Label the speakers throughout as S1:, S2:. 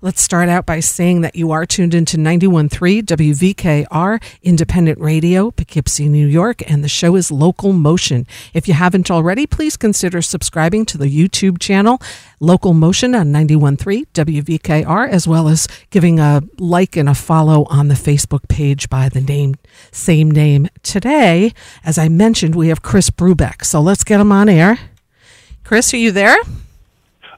S1: Let's start out by saying that you are tuned into 91.3 WVKR Independent Radio, Poughkeepsie, New York, and the show is Local Motion. If you haven't already, please consider subscribing to the YouTube channel Local Motion on 91.3 WVKR, as well as giving a like and a follow on the Facebook page by the name, same name. Today, as I mentioned, we have Chris Brubeck. So let's get him on air. Chris, are you there?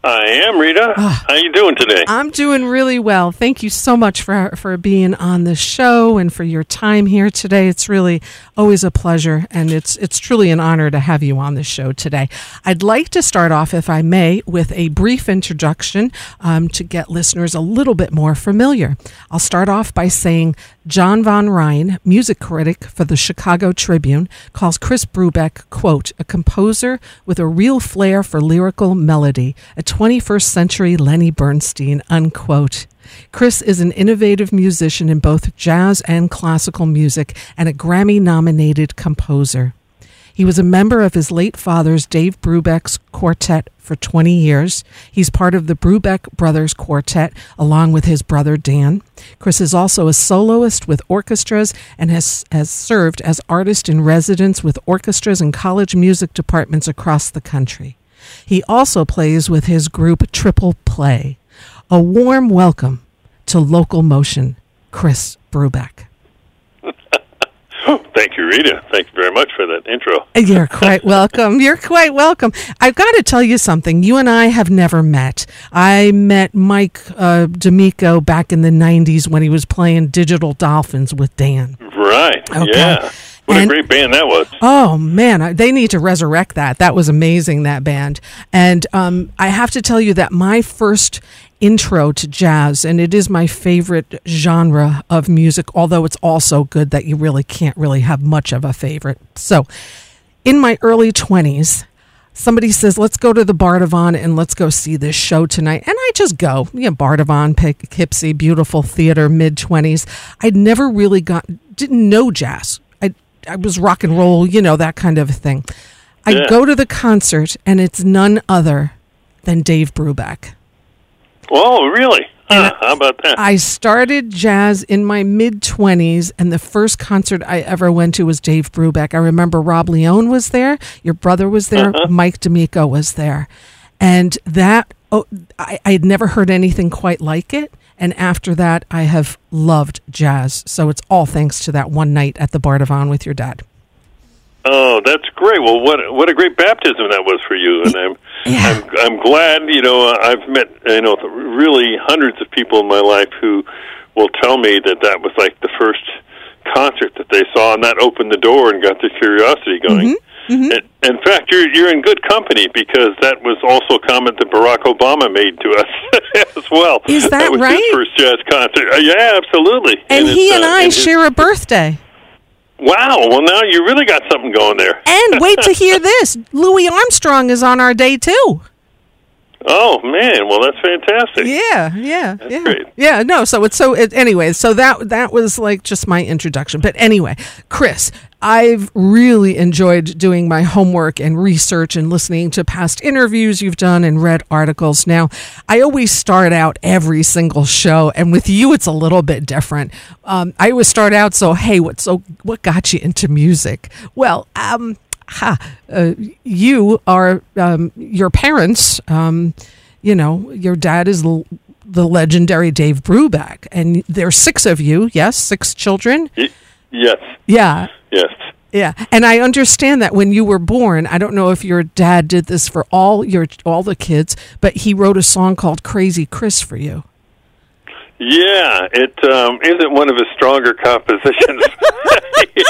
S2: I am Rita.
S1: Ah.
S2: How you doing today?
S1: I'm doing really well. Thank you so much for for being on the show and for your time here today. It's really always a pleasure and it's it's truly an honor to have you on the show today. I'd like to start off, if I may, with a brief introduction um, to get listeners a little bit more familiar. I'll start off by saying John von Rhein, music critic for the Chicago Tribune, calls Chris Brubeck, quote, a composer with a real flair for lyrical melody, a 21st century Lenny Bernstein, unquote. Chris is an innovative musician in both jazz and classical music and a Grammy nominated composer. He was a member of his late father's Dave Brubeck's quartet for 20 years. He's part of the Brubeck Brothers Quartet along with his brother Dan. Chris is also a soloist with orchestras and has, has served as artist in residence with orchestras and college music departments across the country. He also plays with his group Triple Play. A warm welcome to Local Motion, Chris Brubeck.
S2: Thank you, Rita. Thank you very much for that intro.
S1: You're quite welcome. You're quite welcome. I've got to tell you something. You and I have never met. I met Mike uh, DeMicco back in the 90s when he was playing Digital Dolphins with Dan.
S2: Right.
S1: Okay.
S2: Yeah. What
S1: And-
S2: a great band that was.
S1: Oh man, I- they need to resurrect that. That was amazing. That band, and um, I have to tell you that my first intro to jazz, and it is my favorite genre of music. Although it's also good that you really can't really have much of a favorite. So, in my early twenties. Somebody says, "Let's go to the Bardavon and let's go see this show tonight." And I just go. Yeah, Bardavon, Poughkeepsie, beautiful theater, mid twenties. I'd never really got, didn't know jazz. I was rock and roll, you know, that kind of a thing. I
S2: Yeah.
S1: go to the concert and it's none other than Dave Brubeck.
S2: Oh, really? Huh, how about that?
S1: I started jazz in my mid 20s, and the first concert I ever went to was Dave Brubeck. I remember Rob Leone was there, your brother was there, uh-huh. Mike DeMicco was there. And that, oh, I, I had never heard anything quite like it. And after that, I have loved jazz. So it's all thanks to that one night at the Bar Bardavon with your dad.
S2: oh, that's great. Well, what what a great baptism that was for you, and I'm
S1: Yeah.
S2: I'm I'm glad. You know, I've met you know really hundreds of people in my life who will tell me that that was like the first concert that they saw, and that opened the door and got their curiosity going.
S1: Mm-hmm.
S2: And, in fact, you're you're in good company because that was also a comment that Barack Obama made to us as well.
S1: Is that
S2: was
S1: right?
S2: His first jazz concert. Uh, yeah, absolutely.
S1: And, he and
S2: uh,
S1: I
S2: his-
S1: share a birthday.
S2: Wow. Well, now you really got something going there.
S1: And wait to hear this Louis Armstrong is on our day too.
S2: Oh man. Well, that's fantastic.
S1: Yeah, yeah, yeah,
S2: great.
S1: yeah. No, so it's so. It, anyway, so that that was like just my introduction. But anyway, Chris, I've really enjoyed doing my homework and research and listening to past interviews you've done and read articles. Now, I always start out every single show, and with you, it's a little bit different. Um, I always start out so, hey, what so what got you into music? Well, um, ha, uh, you are um, your parents. Um, you know, your dad is l- the legendary Dave Brubeck, and there's six of you. Yes, six children.
S2: Yes.
S1: Yeah,
S2: Yes.
S1: yeah. And I understand that when you were born, I don't know if your dad did this for all your all the kids, but he wrote a song called "Crazy Chris" for you.
S2: Yeah, it um, isn't one of his stronger compositions. he,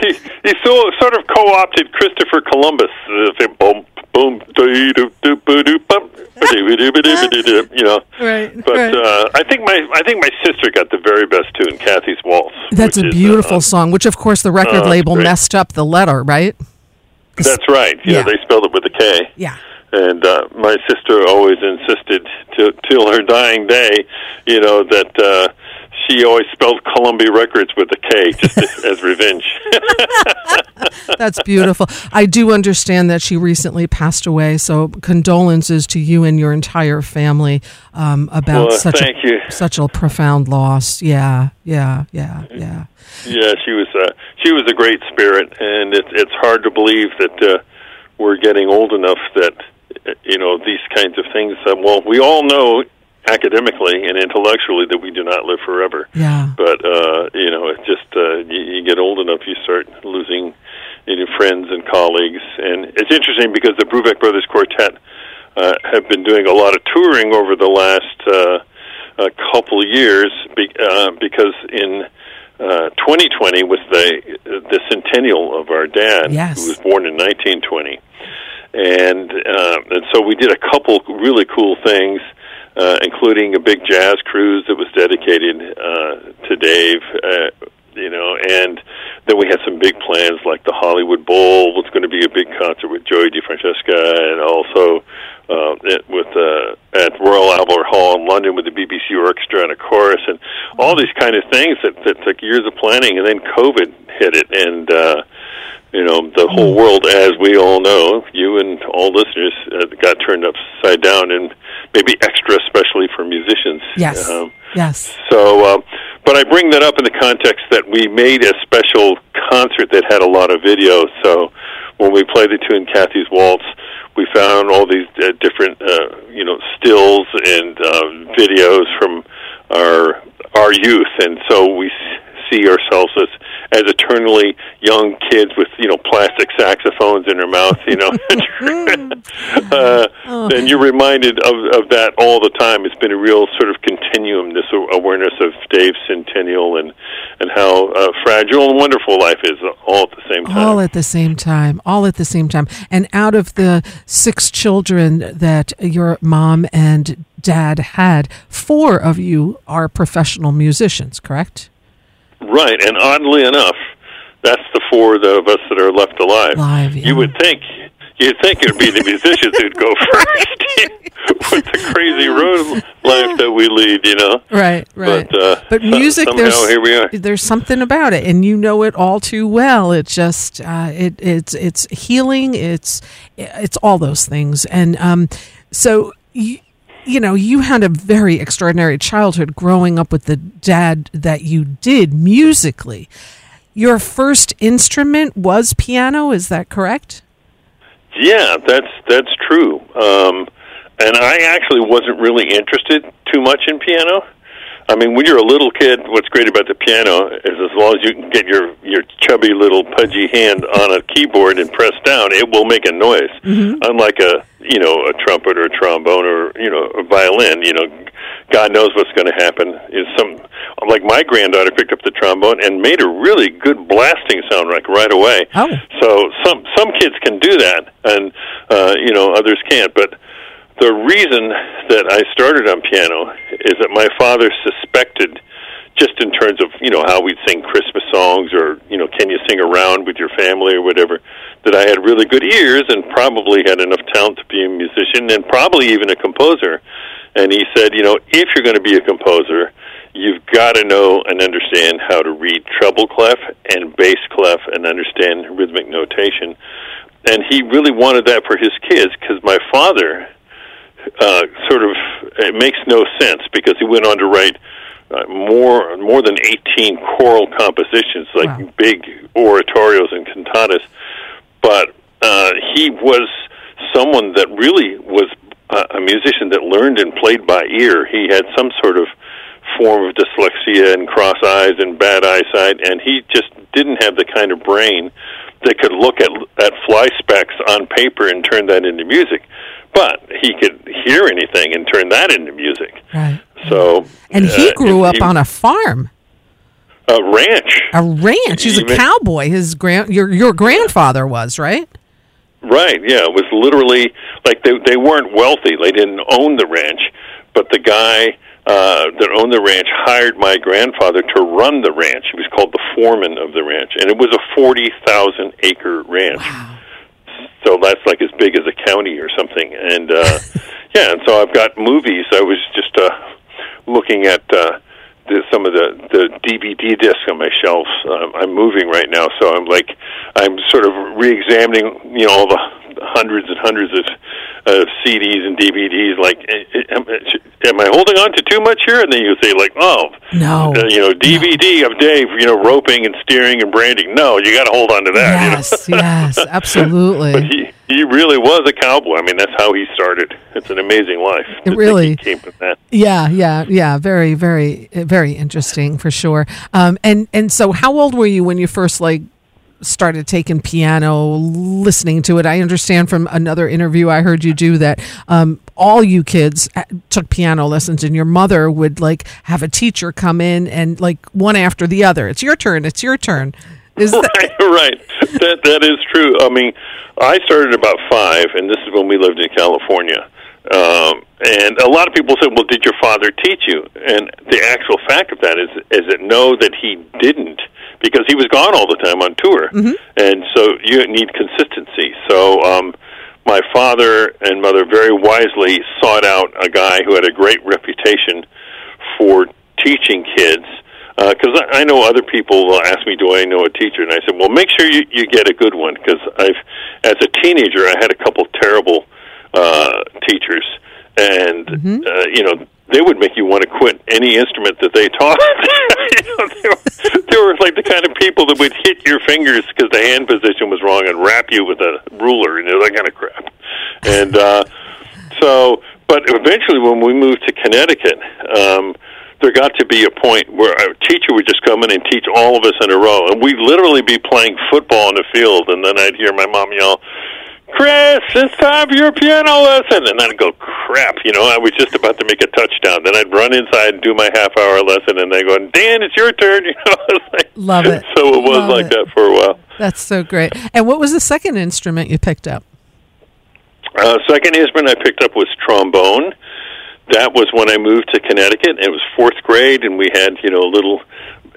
S2: he, he so sort of co-opted Christopher Columbus. Uh, boom, boom, doo, doo, doo, doo, bum, you know.
S1: Right,
S2: But
S1: right.
S2: uh, I think my I think my sister got the very best tune, Kathy's Waltz.
S1: That's a
S2: is,
S1: beautiful
S2: uh,
S1: song, which of course the record
S2: it's
S1: label
S2: great.
S1: messed up the letter, right?
S2: that's right. Yeah,
S1: Yeah.
S2: they spelled it with a K.
S1: Yeah.
S2: And uh, my sister always insisted to, till her dying day, you know, that uh, she always spelled Columbia Records with a K, just as revenge.
S1: That's beautiful. I do understand that she recently passed away, so condolences to you and your entire family um, about
S2: Well,
S1: such
S2: thank
S1: a,
S2: you.
S1: such a profound loss. Yeah, yeah, yeah, yeah.
S2: Yeah, she was uh, she was a great spirit, and it's it's hard to believe that uh, we're getting old enough that you know these kinds of things. Uh, well, we all know academically and intellectually that we do not live forever.
S1: Yeah.
S2: But uh, you know, it just uh, you, you get old enough, you start losing you know, friends and colleagues, and it's interesting because the Brubeck Brothers Quartet uh, have been doing a lot of touring over the last uh, a couple of years be, uh, because in uh, 2020 was the the centennial of our dad,
S1: Yes.
S2: who was born in 1920, and uh, and so we did a couple really cool things, uh, including a big jazz cruise that was dedicated uh, to Dave. Uh, you know, and then we had some big plans like the Hollywood Bowl was going to be a big concert with Joey DeFrancesco, and also uh, it, with uh, at Royal Albert Hall in London with the BBC Orchestra and a chorus, and all these kind of things that, that took years of planning, and then COVID hit it, and uh, you know the whole world, as we all know, you and all listeners, uh, got turned upside down, and maybe extra, especially for musicians.
S1: Yes.
S2: Um,
S1: Yes.
S2: so, um, but I bring that up in the context that we made a special concert that had a lot of video. So, when we played the tune Kathy's Waltz, we found all these uh, different, uh, you know, stills and uh, videos from our our youth, and so we see ourselves as as eternally young kids with you know plastic saxophones in their mouth, you know. uh, and you're reminded of of that all the time. It's been a real sort of continuum, this awareness of Dave's centennial and and how uh, fragile and wonderful life is all at the same time.
S1: All at the same time. All at the same time. And out of the six children that your mom and dad had, four of you are professional musicians, correct?
S2: Right, and oddly enough, that's the four of us that are left alive.
S1: Live, yeah.
S2: You would think you'd think it would be the musicians who'd go first with the crazy road life that we lead, you know.
S1: Right, right.
S2: But, uh,
S1: but music, there's
S2: here we are.
S1: there's something about it, and you know it all too well. It just uh, it it's it's healing. It's it's all those things, and um, so you you know you had a very extraordinary childhood growing up with the dad that you did musically. Your first instrument was piano. Is that correct?
S2: Yeah, that's that's true. Um, and I actually wasn't really interested too much in piano. I mean, when you're a little kid, what's great about the piano is as long as you can get your your chubby little pudgy hand on a keyboard and press down, it will make a noise. Unlike a you know a trumpet or a trombone or you know a violin, you know, God knows what's going to happen. Is some like my granddaughter picked up the trombone and made a really good blasting sound like right away.
S1: Oh.
S2: So some some kids can do that, and uh, you know others can't. But the reason that I started on piano is that my father suspected, just in terms of you know how we'd sing Christmas songs or you know can you sing around with your family or whatever, that I had really good ears and probably had enough talent to be a musician and probably even a composer. And he said, you know, if you're going to be a composer, you've got to know and understand how to read treble clef and bass clef and understand rhythmic notation. And he really wanted that for his kids because my father uh, sort of it makes no sense because he went on to write uh, more more than 18 choral compositions like
S1: Wow.
S2: big oratorios and cantatas but uh, he was someone that really was a musician that learned and played by ear. He had some sort of form of dyslexia and cross eyes and bad eyesight, and he just didn't have the kind of brain that could look at at fly specks on paper and turn that into music. But he could hear anything and turn that into music.
S1: Right.
S2: So,
S1: And he
S2: uh,
S1: grew up
S2: he-
S1: on a farm,
S2: a ranch.
S1: a ranch. He's a cowboy. His grand your your grandfather was right.
S2: Right. Yeah, it was literally like they they weren't wealthy. They didn't own the ranch, but the guy uh, that owned the ranch hired my grandfather to run the ranch. He was called the foreman of the ranch, and it was a forty thousand acre ranch. So that's like as big as a county or something. And uh, yeah, and so I've got movies. I was just uh, looking at uh, this some of the the DVD discs on my shelves. Um, I'm moving right now, so I'm like I'm sort of re-examining, you know, all the hundreds and hundreds of uh, CDs and DVDs. Like, eh, eh, am, am I holding on to too much here? And then you say, like, oh,
S1: No.
S2: uh, you know, DVD
S1: No.
S2: of Dave, you know, roping and steering and branding. No, you got to hold on to that.
S1: Yes,
S2: you know?
S1: yes,
S2: but
S1: absolutely.
S2: he he really was a cowboy. I mean, that's how he started. It's an amazing life.
S1: It really-
S2: came from that.
S1: Yeah, yeah, yeah. Very, very, very interesting for sure. Um, and and so, how old were you when you first like started taking piano, listening to it? I understand from another interview I heard you do that um, all you kids uh, took piano lessons, and your mother would like have a teacher come in and like one after the other. It's your turn. It's your turn. Is that
S2: right, right. That that is true. I mean, I started about five, and this is when we lived in California. Um, and a lot of people said, "Well, did your father teach you?" And the actual fact of that is, is that no, that he didn't, because he was gone all the time on tour, and so you need consistency. So, um, my father and mother very wisely sought out a guy who had a great reputation for teaching kids. Because I I know other people will ask me, "Do I know a teacher?" And I said, "Well, make sure you, you get a good one." Because I've, as a teenager, I had a couple terrible uh, teachers, and uh, you know they would make you want to quit any instrument that they taught. you know, they, were, they were like the kind of people that would hit your fingers because the hand position was wrong and rap you with a ruler and you know, that kind of crap. And uh, so, but eventually, when we moved to Connecticut. Um, there got to be a point where a teacher would just come in and teach all of us in a row, and we'd literally be playing football in the field, and then I'd hear my mom yell, "Chris, it's time for your piano lesson," and I'd go, "Crap!" You know, I was just about to make a touchdown. Then I'd run inside and do my half-hour lesson, and they go, "Dan, it's your turn." You know, it's like,
S1: Love it.
S2: So it was
S1: Love
S2: like
S1: it.
S2: that for a while.
S1: that's so great? And what was the second instrument you picked up?
S2: Uh, second instrument I picked up was trombone. That was when I moved to Connecticut. It was fourth grade, and we had you know a little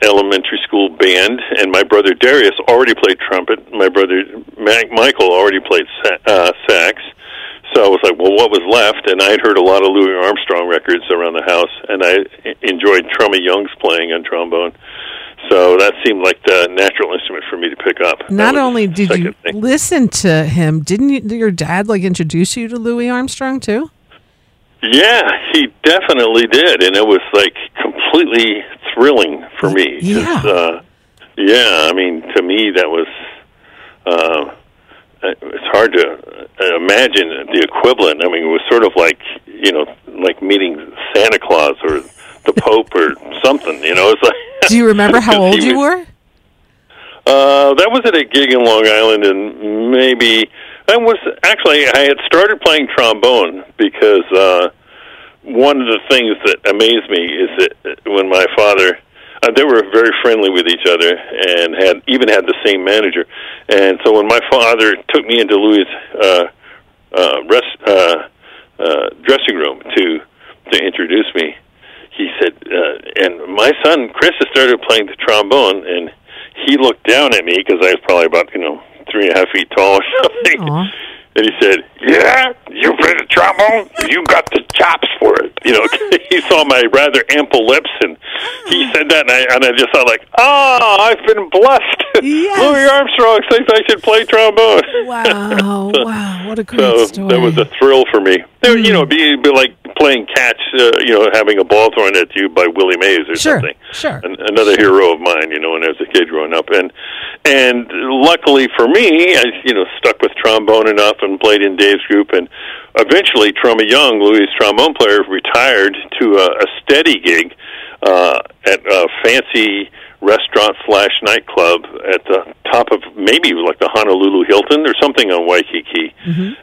S2: elementary school band. And my brother Darius already played trumpet. My brother Mac- Michael already played sa- uh, sax. So I was like, well, what was left? And I had heard a lot of Louis Armstrong records around the house, and I enjoyed Trummy Young's playing on trombone. So that seemed like the natural instrument for me to pick up.
S1: Not only did you
S2: thing.
S1: listen to him, didn't you, your dad like introduce you to Louis Armstrong too?
S2: Yeah, he definitely did, and it was like completely thrilling for me.
S1: Yeah.
S2: uh, yeah. I mean, to me, that was. Uh, it's hard to uh, imagine the equivalent. I mean, it was sort of like you know, like meeting Santa Claus or the Pope or something. You know, it's like.
S1: Do you remember how old
S2: he
S1: you
S2: was-
S1: were?
S2: uh, that was at a gig in Long Island, and maybe that was actually I had started playing trombone because uh, one of the things that amazed me is that when my father. Uh, they were very friendly with each other and had even had the same manager. And so when my father took me into Louis' uh, uh, rest, uh, uh, dressing room to to introduce me, he said, uh, and my son Chris has started playing the trombone, and he looked down at me because I was probably about you know three and a half feet tall or something,
S1: Aw.
S2: And he said, "Yeah, you play the trombone. You got the chops for it." You know, he saw my rather ample lips, and he said that, and I, and I just thought like, "Oh, I've been blessed."
S1: Yes.
S2: Louis Armstrong thinks I should play trombone.
S1: Wow, wow, what a great
S2: So
S1: story.
S2: that was a thrill for me. There- You know, be, be like playing catch, uh, you know, having a ball thrown at you by Willie Mays or
S1: Sure,
S2: something.
S1: sure.
S2: An, another hero of mine, you know, when I was a kid growing up. And and luckily for me, I you know stuck with trombone enough and played in Dave's group. And eventually, Trummy Young, Louis' trombone player, retired to a, a steady gig uh, at a fancy restaurant slash nightclub at the top of maybe like the Honolulu Hilton or something on Waikiki.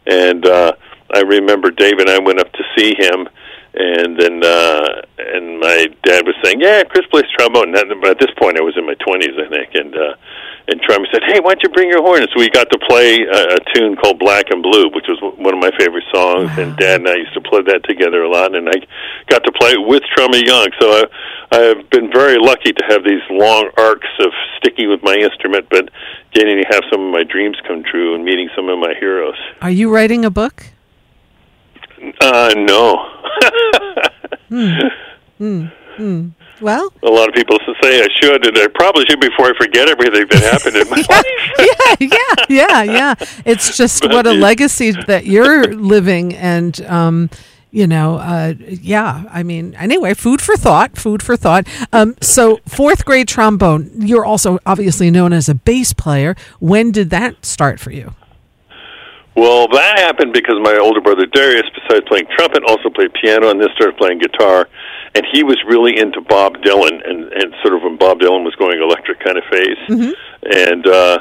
S2: And uh, I remember Dave and I went up to see him. And then, uh, and my dad was saying, "Yeah, Chris plays trombone." And but at this point, I was in my twenties, I think. And uh, and Trummy said, "Hey, why don't you bring your horn?" And so we got to play a, a tune called "Black and Blue," which was one of my favorite songs. And Dad and I used to play that together a lot. And I got to play it with Trummy Young. So I, I've been very lucky to have these long arcs of sticking with my instrument, but getting to have some of my dreams come true and meeting some of my heroes.
S1: Are you writing a book?
S2: Uh, no.
S1: Well,
S2: a lot of people say I should, and I probably should before I forget everything that happened in my life.
S1: yeah, yeah, yeah, yeah. It's just
S2: But
S1: what a legacy that you're living, and um, you know, uh, yeah. I mean, anyway, food for thought. Food for thought. Um, so, fourth grade trombone. You're also obviously known as a bass player. When did that start for you?
S2: Well, that happened because my older brother Darius, besides playing trumpet, also played piano and then started playing guitar. And he was really into Bob Dylan, and, and sort of when Bob Dylan was going electric kind of phase. And uh,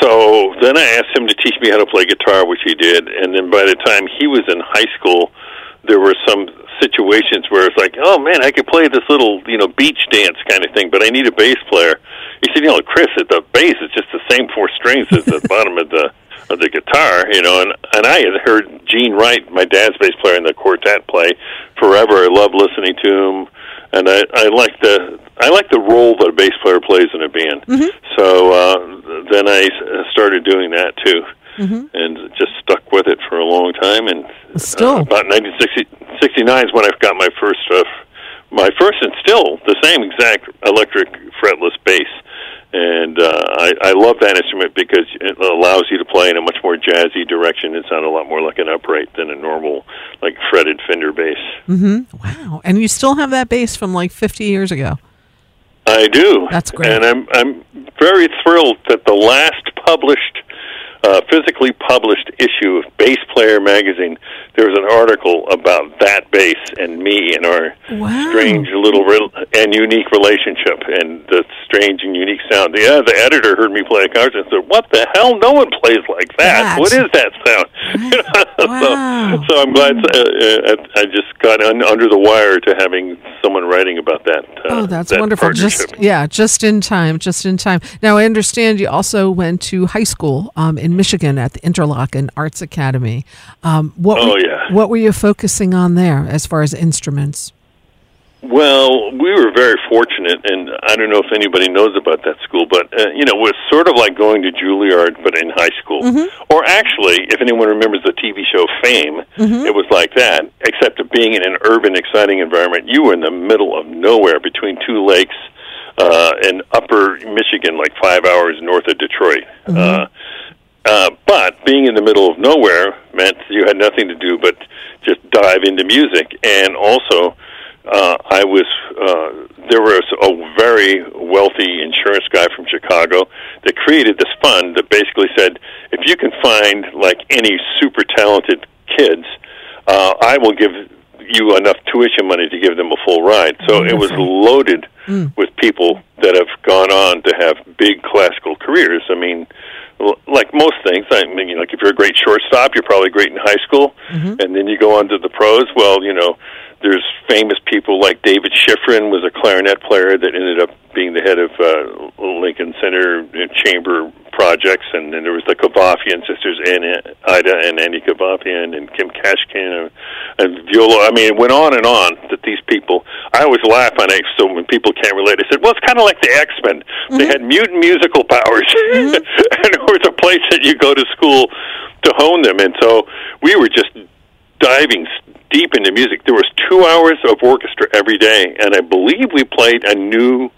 S2: so then I asked him to teach me how to play guitar, which he did. And then by the time he was in high school, there were some situations where it's like, oh man, I could play this little, you know, beach dance kind of thing, but I need a bass player. He said, you know, Chris, at the bass is just the same four strings as the bottom of the of the guitar, you know, and and I had heard Gene Wright, my dad's bass player in the quartet, play forever. I love listening to him, and I I like the I like the role that a bass player plays in a band. So uh, then I started doing that too. And just stuck with it for a long time, and
S1: Still.
S2: uh, about 1969 is when I got my first, uh, my first, and still the same exact electric fretless bass. And uh, I, I love that instrument because it allows you to play in a much more jazzy direction and sound a lot more like an upright than a normal, like fretted Fender bass.
S1: Wow! And you still have that bass from like 50 years ago.
S2: I do.
S1: That's great.
S2: And I'm I'm very thrilled that the last published, uh, physically published issue of Bass Player magazine, there was an article about that bass and me and our
S1: Wow.
S2: strange little re- and unique relationship and the strange and unique sound. Yeah, the editor heard me play a guitar and said, "What the hell? No one plays like that.
S1: That.
S2: What is that sound?"
S1: Wow.
S2: so, so I'm glad uh, uh, I just got un- under the wire to having someone writing about that. Uh,
S1: Oh, that's
S2: that
S1: wonderful. Just yeah, just in time, just in time. Now I understand you also went to high school um, in Michigan at the Interlochen Arts Academy. Um, what
S2: Oh,
S1: were,
S2: yeah.
S1: What were you focusing on there as far as instruments?
S2: Well, we were very fortunate, and I don't know if anybody knows about that school, but uh, you know, it was sort of like going to Juilliard, but in high school. Or actually, if anyone remembers the TV show Fame, it was like that, except being in an urban, exciting environment. You were in the middle of nowhere between two lakes uh, in Upper Michigan, like five hours north of Detroit. Uh, uh, but being in the middle of nowhere meant you had nothing to do but just dive into music. And also, uh, I was uh, there was a very wealthy insurance guy from Chicago that created this fund that basically said, if you can find like any super talented kids, uh, I will give you enough tuition money to give them a full ride. So it was loaded with people that have gone on to have big classical careers. I mean, like most things, I mean, like if you're a great shortstop, you're probably great in high school, mm-hmm. and then you go on to the pros. Well, you know, there's famous people like David Shifrin was a clarinet player that ended up being the head of uh, Lincoln Center Chamber projects, and then there was the Kavafian sisters, Anna, Ida and Annie Kavafian, and Kim Kashkashian, and, and viola. I mean, it went on and on. That these people, I always laugh on it. So when people can't relate, I said, "Well, it's kind of like the X Men. They had mutant musical powers, and there was a place that you go to school to hone them." And so we were just diving deep into music. There was two hours of orchestra every day, and I believe we played a new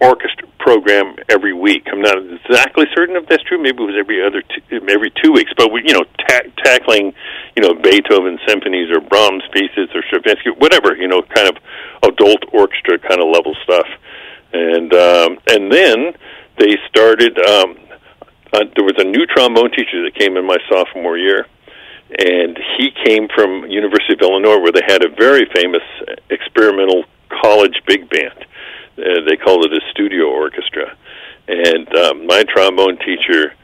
S2: orchestra program every week. I'm not exactly certain if that's true. Maybe it was every other two, every two weeks. But we, you know, ta- tackling, you know, Beethoven symphonies or Brahms pieces or Stravinsky, whatever, you know, kind of adult orchestra kind of level stuff. And um, and then they started. Um, uh, there was a new trombone teacher that came in my sophomore year, and he came from University of Illinois, where they had a very famous experimental college big band. Uh, they called it a studio orchestra, and um, my trombone teacher,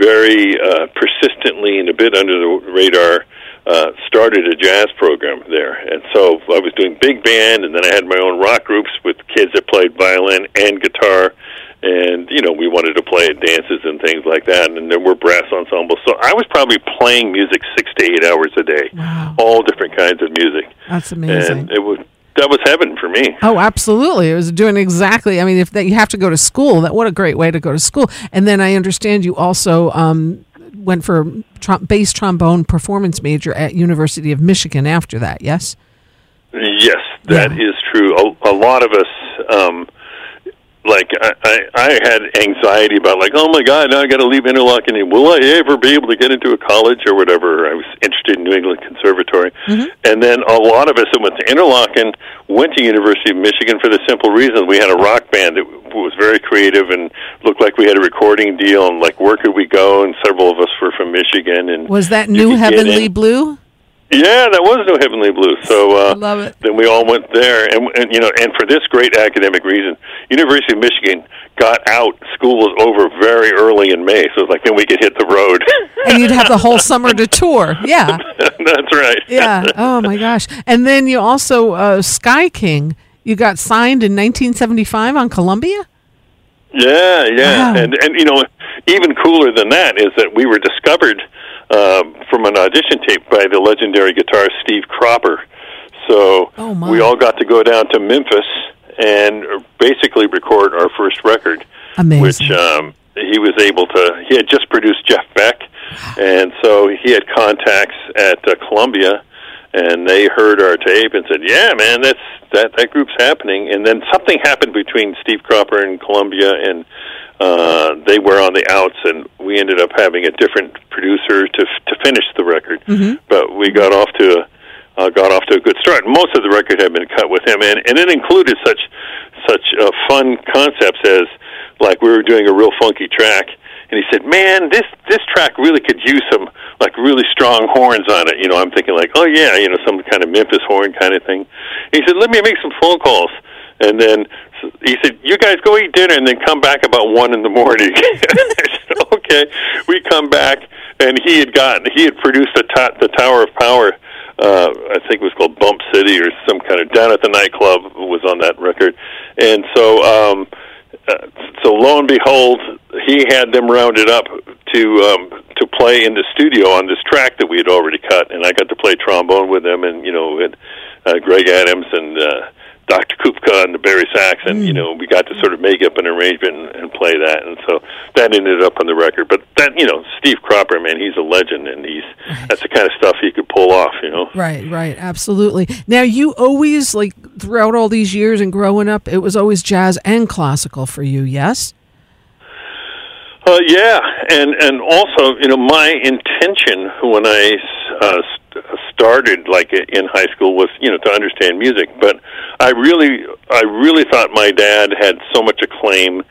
S2: very uh, persistently and a bit under the radar, uh, started a jazz program there. And so I was doing big band, and then I had my own rock groups with kids that played violin and guitar and you know we wanted to play at dances and things like that and there were brass ensembles so i was probably playing music six to eight hours a day
S1: Wow.
S2: all different kinds of music
S1: That's amazing.
S2: and it was that was heaven for me
S1: Oh, absolutely! It was doing exactly. I mean, if that, you have to go to school, that what a great way to go to school. And then I understand you also um, went for trom- bass trombone performance major at University of Michigan after that. Yes.
S2: yes that is
S1: Yeah.
S2: true a, a lot of us um, like I, I, I had anxiety about like, oh my God, now I got to leave Interlochen. Will I ever be able to get into a college or whatever? I was interested in New England Conservatory, mm-hmm. and then a lot of us that went to Interlochen went to University of Michigan for the simple reason we had a rock band that was very creative and looked like we had a recording deal. And like, where could we go? And several of us were from Michigan. And
S1: was that New Heavenly Blue?
S2: Yeah, that was no Heavenly Blue. So
S1: uh, love it.
S2: Then we all went there, and, and you know, and for this great academic reason, University of Michigan got out. School was over very early in May, so it's like then we could hit the road.
S1: and you'd have the whole summer to tour. Yeah,
S2: that's right.
S1: yeah. Oh my gosh! And then you also uh, Sky King. You got signed in 1975 on Columbia.
S2: Yeah, yeah, wow. and and you know, even cooler than that is that we were discovered uh, from an audition tape by the legendary guitarist Steve Cropper. So
S1: oh
S2: we all got to go down to Memphis and basically record our first record,
S1: Amazing.
S2: which um, he was able to. He had just produced Jeff Beck, and so he had contacts at uh, Columbia, and they heard our tape and said, "Yeah, man, that's that that group's happening." And then something happened between Steve Cropper and Columbia, and uh, they were on the outs, and we ended up having a different producer to to finish the record.
S1: Mm-hmm.
S2: But we got off to uh, got off to a good start. Most of the record had been cut with him, and and it included such such uh, fun concepts as like we were doing a real funky track, and he said, "Man, this this track really could use some like really strong horns on it." You know, I'm thinking like, "Oh yeah, you know, some kind of Memphis horn kind of thing." And he said, "Let me make some phone calls." And then he said, "You guys go eat dinner and then come back about one in the morning." said, okay, we come back, and he had gotten he had produced the to- the Tower of Power. Uh, I think it was called Bump City or some kind of down at the nightclub was on that record, and so um, uh, so lo and behold, he had them rounded up to um, to play in the studio on this track that we had already cut, and I got to play trombone with them, and you know, with uh, Greg Adams and. Uh, Dr. Kupka and the bari sax, and mm. you know we got to sort of make up an arrangement and, and play that, and so that ended up on the record. But that you know Steve Cropper, man, he's a legend, and he's right. that's the kind of stuff he could pull off, you know.
S1: Right, right, absolutely. Now you always like throughout all these years and growing up, it was always jazz and classical for you, yes?
S2: Uh, yeah, and and also, you know, my intention when I uh, started like in high school was you know to understand music but i really i really thought my dad had so much acclaim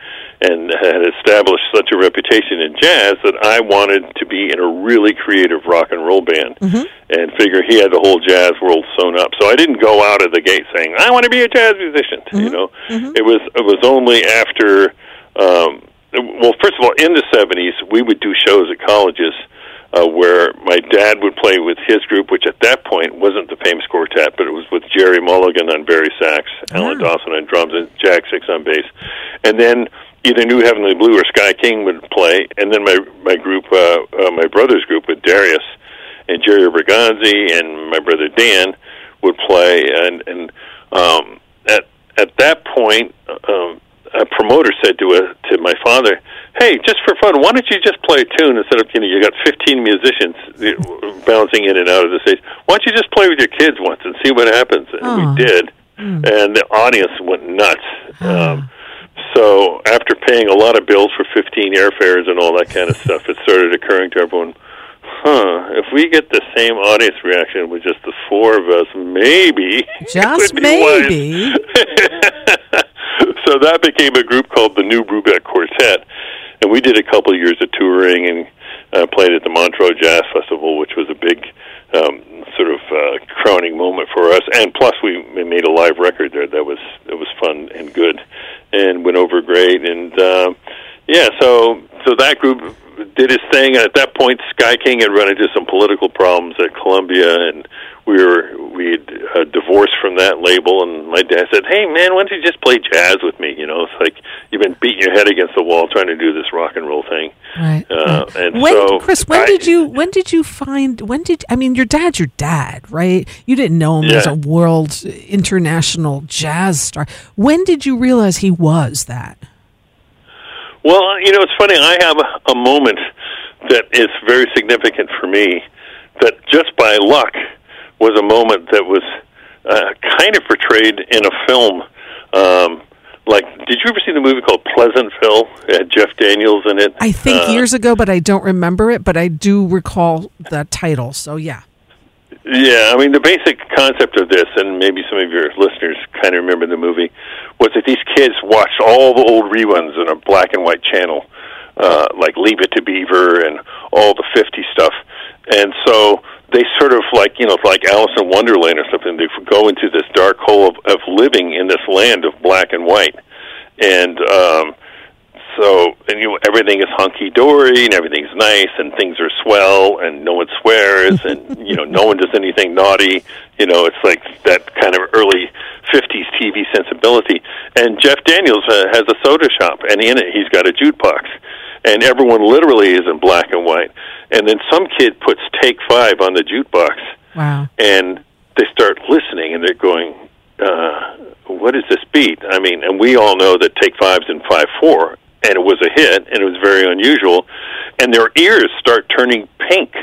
S2: and had established such a reputation in jazz that i wanted to be in a really creative rock and roll band
S1: mm-hmm.
S2: and figure he had the whole jazz world sewn up so i didn't go out of the gate saying i want to be a jazz musician
S1: mm-hmm.
S2: you know
S1: mm-hmm.
S2: it was it was only after um well first of all in the 70s we would do shows at colleges uh, where my dad would play with his group, which at that point wasn't the famous quartet, but it was with Gerry Mulligan on bari sax, Alan ah. Dawson on drums, and Jack Six on bass. And then either New Heavenly Blue or Sky King would play, and then my my group, uh, uh, my brother's group with Darius and Jerry Bergonzi and my brother Dan would play, and and um, at at that point. Um, a promoter said to a, to my father, "Hey, just for fun, why don't you just play a tune instead of you know you got 15 musicians bouncing in and out of the stage? Why don't you just play with your kids once and see what happens?" And
S1: oh.
S2: we did,
S1: mm.
S2: and the audience went nuts.
S1: Oh.
S2: Um, so after paying a lot of bills for 15 airfares and all that kind of stuff, it started occurring to everyone. Huh, if we get the same audience reaction with just the four of us, maybe.
S1: Just maybe.
S2: so that became a group called the New Brubeck Quartet, and we did a couple of years of touring and uh, played at the Montreux Jazz Festival, which was a big um, sort of uh, crowning moment for us. And plus, we, made a live record there that was that was fun and good, and went over great. And uh, yeah, so so that group did his thing. And at that point, Sky King had run into some political problems at Columbia, and we were we had uh, divorced from that label. And my dad said, "Hey, man, why don't you just play jazz with me? You know, it's like you've been beating your head against the wall trying to do this rock and roll thing."
S1: Right.
S2: Uh,
S1: right.
S2: And
S1: when,
S2: so,
S1: Chris, when
S2: I,
S1: did you when did you find when did I mean your dad's your dad, right? You didn't know him
S2: Yeah.
S1: as a world international jazz star. When did you realize he was that?
S2: Well, you know, it's funny. I have a, a moment that is very significant for me. That just by luck was a moment that was uh, kind of portrayed in a film um, like, did you ever see the movie called Pleasantville? It had Jeff Daniels in it.
S1: I think
S2: Uh,
S1: years ago, but I don't remember it. But I do recall the title. So yeah.
S2: Yeah, I mean the basic concept of this, and maybe some of your listeners kind of remember the movie, was that these kids watched all the old reruns in a black and white channel, uh, like Leave It to Beaver and all the '50 stuff, and so they sort of like you know like Alice in Wonderland or something. They go into this dark hole of, of living in this land of black and white, and um, so and you know everything is hunky dory and everything's nice and things are swell and no one swears and you know no one does anything naughty. You know it's like that kind of early 50s TV sensibility. And Jeff Daniels uh, has a soda shop and in it he's got a jukebox. And everyone literally is in black and white and then some kid puts take 5 on the jukebox.
S1: Wow.
S2: and they start listening and they're going uh what is this beat? I mean and we all know that take five's in five four and it was a hit and it was very unusual. And their ears start turning pink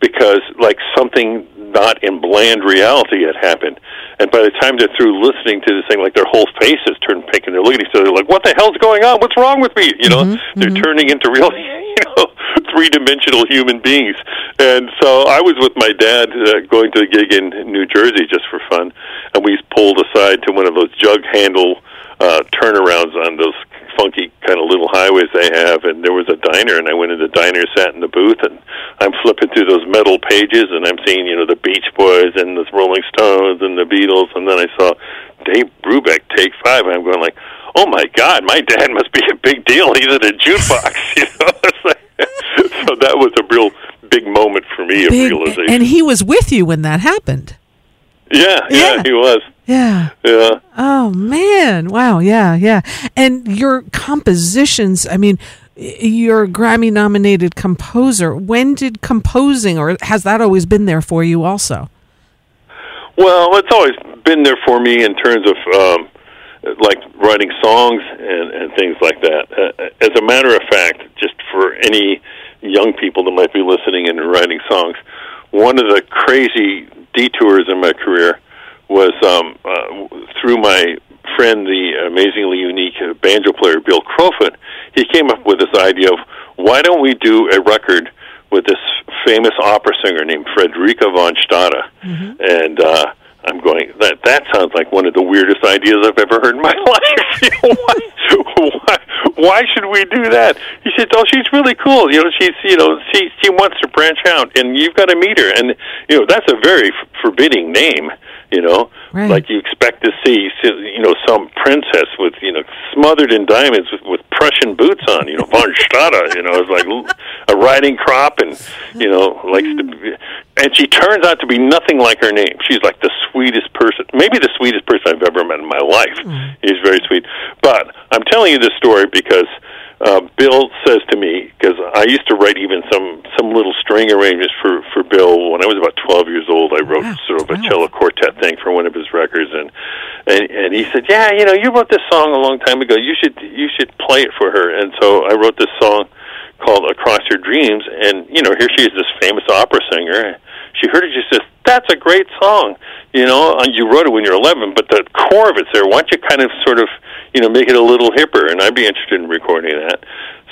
S2: because like something not in bland reality had happened. And by the time they're through listening to this thing like their whole faces turn pink and they're looking at each other like what the hell's going on? What's wrong with me? You know? They're turning into real you know three dimensional human beings. And so i was with my dad uh, going to a gig in new jersey just for fun. And we pulled aside to one of those jug handle uh turnarounds on those funky kind of little highways they have and there was a diner and I went in the diner sat in the booth and I'm flipping through those metal pages and I'm seeing you know the Beach Boys and the Rolling Stones and the Beatles and then I saw Dave Brubeck take five and I'm going like oh my god my dad must be a big deal he's at a jukebox you know like, so that was a real big moment for me of
S1: Big,
S2: realization
S1: and he was with you when that happened.
S2: yeah, yeah
S1: Yeah.
S2: he was
S1: Yeah.
S2: yeah
S1: Oh man! Wow. Yeah. Yeah. And your compositions. I mean, you're a Grammy-nominated composer. When did composing, or has that always been there for you? Also.
S2: Well, it's always been there for me in terms of um, like writing songs and, and things like that. Uh, as a matter of fact, just for any young people that might be listening and writing songs, one of the crazy detours in my career was um, uh, through my friend, the amazingly unique banjo player Bill Crofut. He came up with this idea of why don't we do a record with this famous opera singer named Frederica von Stade, and uh, I'm going. That that sounds like one of the weirdest ideas I've ever heard in my life. You know, why, why, why should we do that? He said, "Oh, she's really cool. You know, she's you know she she wants to branch out, and you've got to meet her. And you know, that's a very f- forbidding name. You know,
S1: Right.
S2: like you expect to see you know some princess with you know smothered in diamonds with, with Prussian boots on. You know, von Stade. You know, it's like a riding crop, and you know, likes to. Be, and she turns out to be nothing like her name. She's like the sweetest person, maybe the sweetest person I've ever met in my life. Mm. He's very sweet. But I'm telling you this story because uh, Bill says to me, because I used to write even some some little string arrangements for for Bill when I was about 12 years old. I wrote
S1: Wow,
S2: sort of a
S1: 12.
S2: cello quartet thing for one of his records, and and and he said, "Yeah, you know, you wrote this song a long time ago. You should you should play it for her." And so I wrote this song called "Across Your Dreams," and you know, here she is, this famous opera singer. She heard it, she says, "That's a great song." You know, and you wrote it when you're 11, but the core of it's there. Why don't you kind of sort of, you know, make it a little hipper? And I'd be interested in recording that.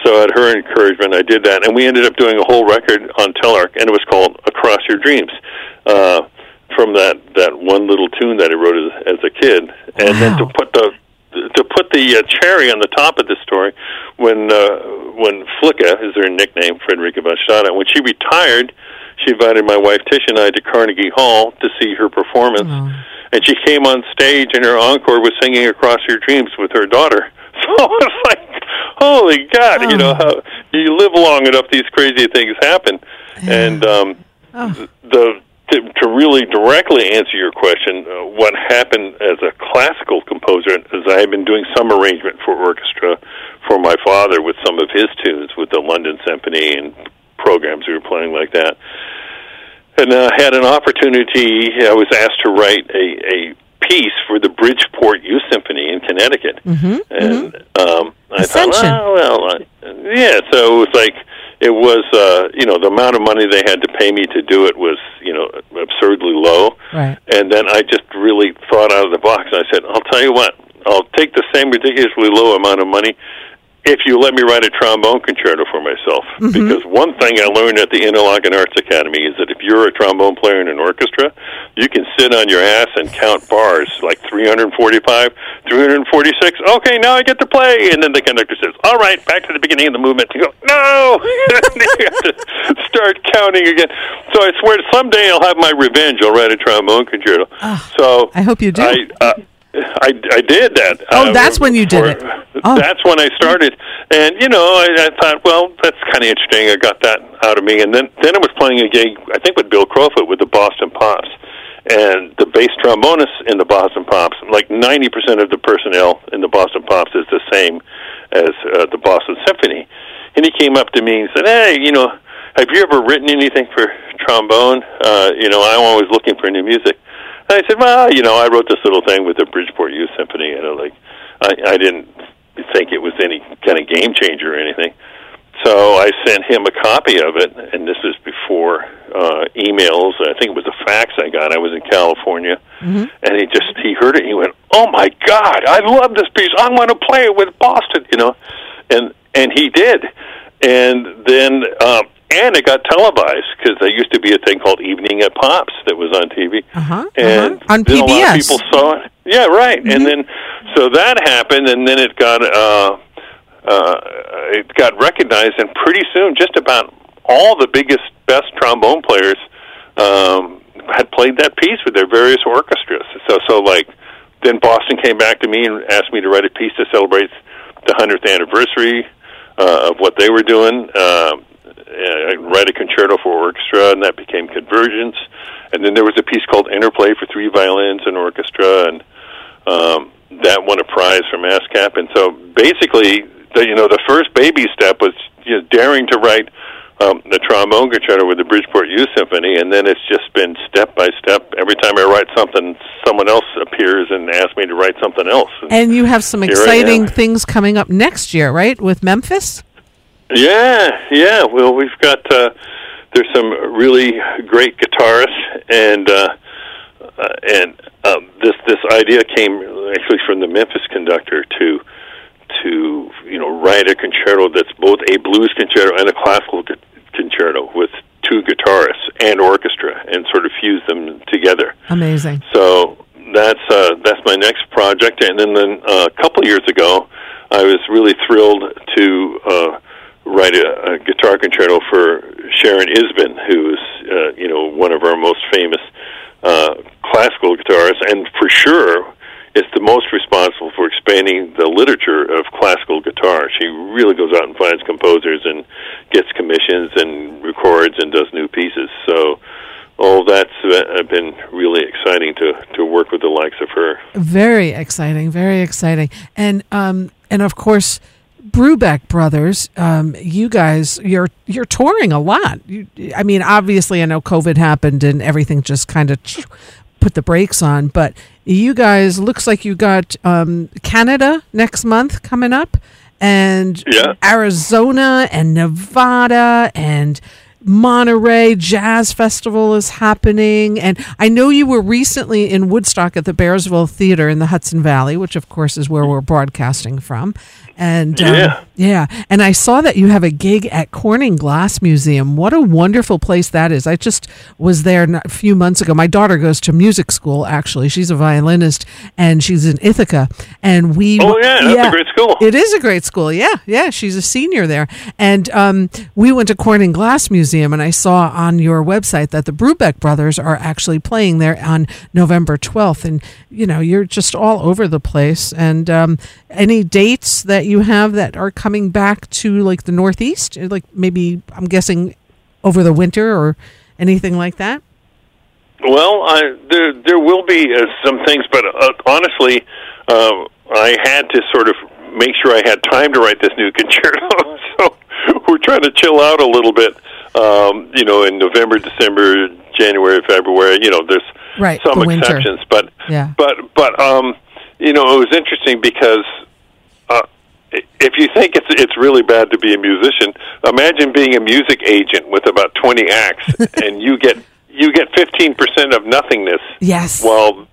S2: So at her encouragement, I did that, and we ended up doing a whole record on Telarc, and it was called "Across Your Dreams." Uh, from that that one little tune that I wrote as, as a kid, and then to put the to put the uh, cherry on the top of this story, when uh, when Flicka is her nickname, Frederica von when she retired, she invited my wife Tish and I to Carnegie Hall to see her performance,
S1: Oh.
S2: And she came on stage and her encore was singing "Across Your Dreams" with her daughter. So it's like, holy God, you know
S1: Oh.
S2: how you live long enough, these crazy things happen, and um,
S1: Oh.
S2: the to, to really directly answer your question, uh, what happened as a classical composer is I had been doing some arrangement for orchestra for my father with some of his tunes with the London Symphony and programs we were playing like that. And uh, had an opportunity. I was asked to write a, a piece for the Bridgeport Youth Symphony in Connecticut,
S1: Mm-hmm.
S2: and um, I
S1: Ascension.
S2: thought, oh, well, uh, yeah. So it was like it was, uh, you know, the amount of money they had to pay me to do it was, you know, absurdly low.
S1: Right.
S2: And then I just really thought out of the box. And I said, I'll tell you what, I'll take the same ridiculously low amount of money if you let me write a trombone concerto for myself.
S1: Mm-hmm.
S2: Because one thing I learned at the Interlochen Arts Academy is that if you're a trombone player in an orchestra, you can sit on your ass and count bars like 345, 346. Okay, now I get to play. And then the conductor says, All right, back to the beginning of the movement. You go, No! you have to start counting again. So I swear someday I'll have my revenge. I'll write a trombone concerto. so
S1: I hope you do.
S2: I, uh, I, I did that.
S1: Oh,
S2: uh,
S1: that's when you did it. Oh.
S2: That's when I started, and you know, I, I thought, well, that's kind of interesting. I got that out of me, and then then I was playing a gig, I think, with Bill Crofut with the Boston Pops, and the bass trombonist in the Boston Pops, like ninety percent of the personnel in the Boston Pops is the same as uh, the Boston Symphony, and he came up to me and said, hey, you know, have you ever written anything for trombone? Uh, you know, I'm always looking for new music. And I said, well, you know, I wrote this little thing with the Bridgeport Youth Symphony, and I like, I, I didn't think it was any kind of game changer or anything. So I sent him a copy of it, and this is before uh, emails. I think it was a fax I got. I was in California,
S1: Mm-hmm.
S2: and he just he heard it. and He went, "Oh my God, I love this piece. I want to play it with Boston," you know, and and he did, and then um, and it got televised because there used to be a thing called Evening at Pops that was on TV,
S1: Uh-huh,
S2: and
S1: uh-huh. On
S2: then a lot of people saw it. Yeah, right. And then so that happened, and then it got uh, uh, it got recognized, and pretty soon, just about all the biggest, best trombone players um, had played that piece with their various orchestras. So, so like, then Boston came back to me and asked me to write a piece to celebrate the hundredth anniversary uh, of what they were doing. Uh, uh, write a concerto for orchestra, and that became Convergence. And then there was a piece called Interplay for three violins and orchestra, and um, that won a prize from ASCAP. And so basically, the, you know, the first baby step was you know, daring to write um, the trombone concerto with the Bridgeport Youth Symphony, and then it's just been step by step. Every time I write something, someone else appears and asks me to write something else.
S1: and you have some exciting things coming up next year, right? With Memphis?
S2: Yeah, yeah. Well, we've got uh, there's some really great guitarists, and uh, uh, and um, this this idea came actually from the Memphis conductor to to you know write a concerto that's both a blues concerto and a classical gu- concerto with two guitarists and orchestra, and sort of fuse them together.
S1: Amazing.
S2: So that's uh, that's my next project. And then, then uh, a couple years ago, I was really thrilled to uh, write a, a guitar concerto for Sharon Isbin, who is uh, you know one of our most famous uh, classical guitarists, and for sure is the most responsible for expanding the literature of classical guitar. She really goes out and finds composers and gets commissions and records and does new pieces. So all that's uh, been really exciting to to work with the likes of her.
S1: Very exciting. Very exciting. And um and of course Brubeck Brothers, um, you guys, you're you're touring a lot. You, I mean, obviously, I know COVID happened and everything just kind of put the brakes on. But you guys, looks like you got um, Canada next month coming up, and
S2: Yeah.
S1: Arizona and Nevada and Monterey Jazz Festival is happening. And I know you were recently in Woodstock at the Bearsville Theater in the Hudson Valley, which of course is where we're broadcasting from. And um,
S2: Yeah.
S1: yeah, and I saw that you have a gig at Corning Glass Museum. What a wonderful place that is. I just was there a few months ago. My daughter goes to music school actually. She's a violinist and she's in Ithaca and we
S2: Oh, yeah, that's a great school.
S1: It is a great school. Yeah. Yeah, she's a senior there. And um, we went to Corning Glass Museum and I saw on your website that the Brubeck brothers are actually playing there on November 12th and you know, you're just all over the place and um, any dates that you have that are coming back to like the Northeast, like maybe I'm guessing over the winter or anything like that?
S2: Well, I, there there will be uh, some things, but uh, honestly, uh, I had to sort of make sure I had time to write this new concerto. so we're trying to chill out a little bit. Um, you know, in November, December, January, February. You know, there's
S1: Right,
S2: some
S1: the
S2: exceptions, but
S1: Yeah.
S2: but but um, you know, it was interesting because uh, i- if you think it's it's really bad to be a musician, imagine being a music agent with about twenty acts, and you get you get fifteen percent of nothingness
S1: Yes.
S2: while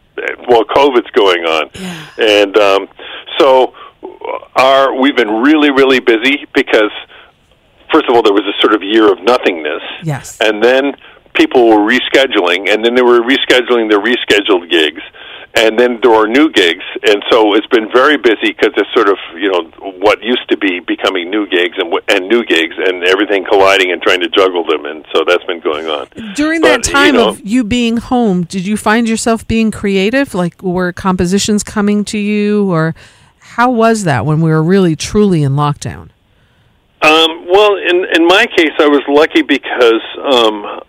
S2: while COVID's going on, and um, so our we've been really really busy because first of all there was a sort of year of nothingness.
S1: Yes.
S2: And then people were rescheduling, and then they were rescheduling their rescheduled gigs, and then there are new gigs, and so it's been very busy because it's sort of you know what used to be becoming new gigs and and new gigs and everything colliding and trying to juggle them, and so that's been going on.
S1: During
S2: But,
S1: that time
S2: you know-
S1: of you being home, did you find yourself being creative? Like, were compositions coming to you, or how was that when we were really truly in lockdown?
S2: Um, well, in in my case, I was lucky because um,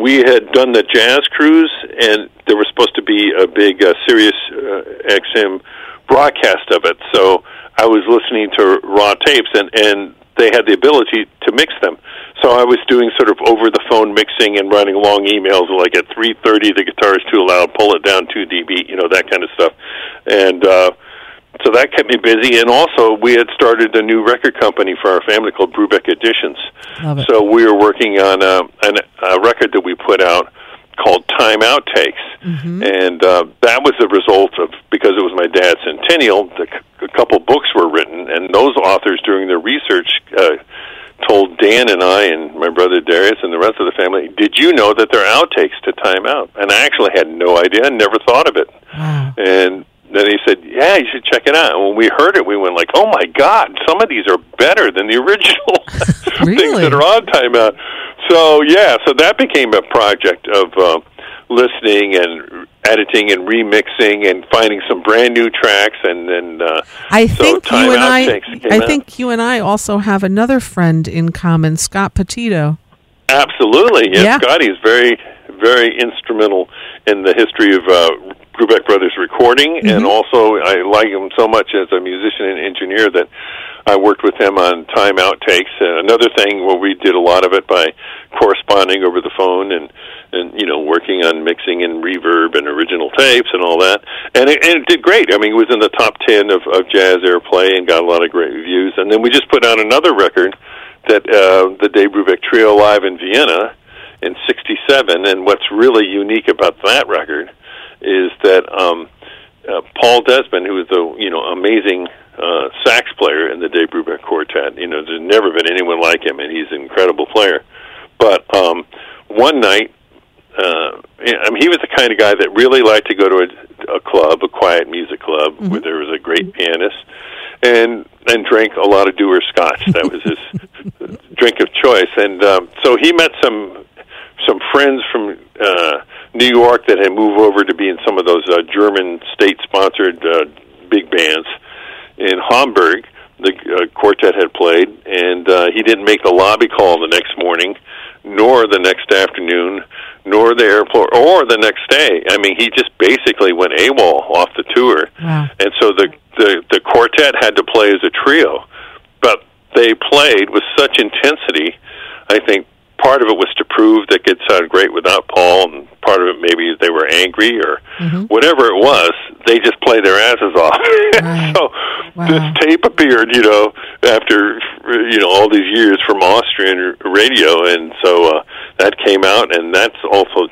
S2: we had done the jazz cruise, and there was supposed to be a big uh, Sirius uh, XM broadcast of it. So I was listening to raw tapes, and and they had the ability to mix them. So I was doing sort of over the phone mixing and writing long emails, like at three thirty, the guitar is too loud, pull it down two dB, you know that kind of stuff, and. uh so that kept me busy, and also we had started a new record company for our family called Brubeck Editions. So we were working on a, an, a record that we put out called Time Outtakes,
S1: Mm-hmm.
S2: and uh, that was the result of because it was my dad's centennial. The, a couple books were written, and those authors, during their research, uh, told Dan and I and my brother Darius and the rest of the family, "Did you know that there are outtakes to Time Out?" And I actually had no idea, and never thought of it.
S1: Wow.
S2: And then he said, "Yeah, you should check it out." And when we heard it, we went like, "Oh my God! Some of these are better than the original things that are on timeout." So yeah, so that became a project of uh, listening and editing and remixing and finding some brand new tracks, and then uh,
S1: I
S2: so
S1: think you and I. I
S2: out.
S1: think you and I also have another friend in common, Scott Petito.
S2: Absolutely, yes.
S1: Yeah.
S2: Scotty is very, very instrumental in the history of uh, Brubeck Brothers recording,
S1: Mm-hmm.
S2: and also I like him so much as a musician and engineer that I worked with him on time outtakes. And another thing where we did a lot of it by corresponding over the phone and and you know working on mixing and reverb and original tapes and all that. And it, and it did great. I mean, it was in the top ten of, of jazz airplay and got a lot of great reviews. And then we just put out another record that uh, the Dave Brubeck Trio live in Vienna in '67. And what's really unique about that record is that um, uh, Paul Desmond, who is the you know amazing uh, sax player in the Dave Brubeck Quartet, you know, there's never been anyone like him, and he's an incredible player. But um, one night, uh, I mean, he was the kind of guy that really liked to go to a, a club, a quiet music club, where there was a great pianist, and and drank a lot of Dewar Scotch. That was his drink of choice. And um, so he met some some friends from uh, New York that had moved over to be in some of those uh, German state-sponsored uh, big bands in Hamburg. The uh, quartet had played, and uh, he didn't make the lobby call the next morning, nor the next afternoon, nor the airport, or the next day. I mean, he just basically went AWOL off the tour,
S1: Wow.
S2: and so the the the quartet had to play as a trio, but they played with such intensity. I think part of it was to prove they could sound great without Paul, and part of it maybe they were angry or whatever it was. They just played their asses off.
S1: Right.
S2: so
S1: Wow.
S2: this tape appeared, you know, after you know all these years from Austrian radio, and so uh, that came out, and that's also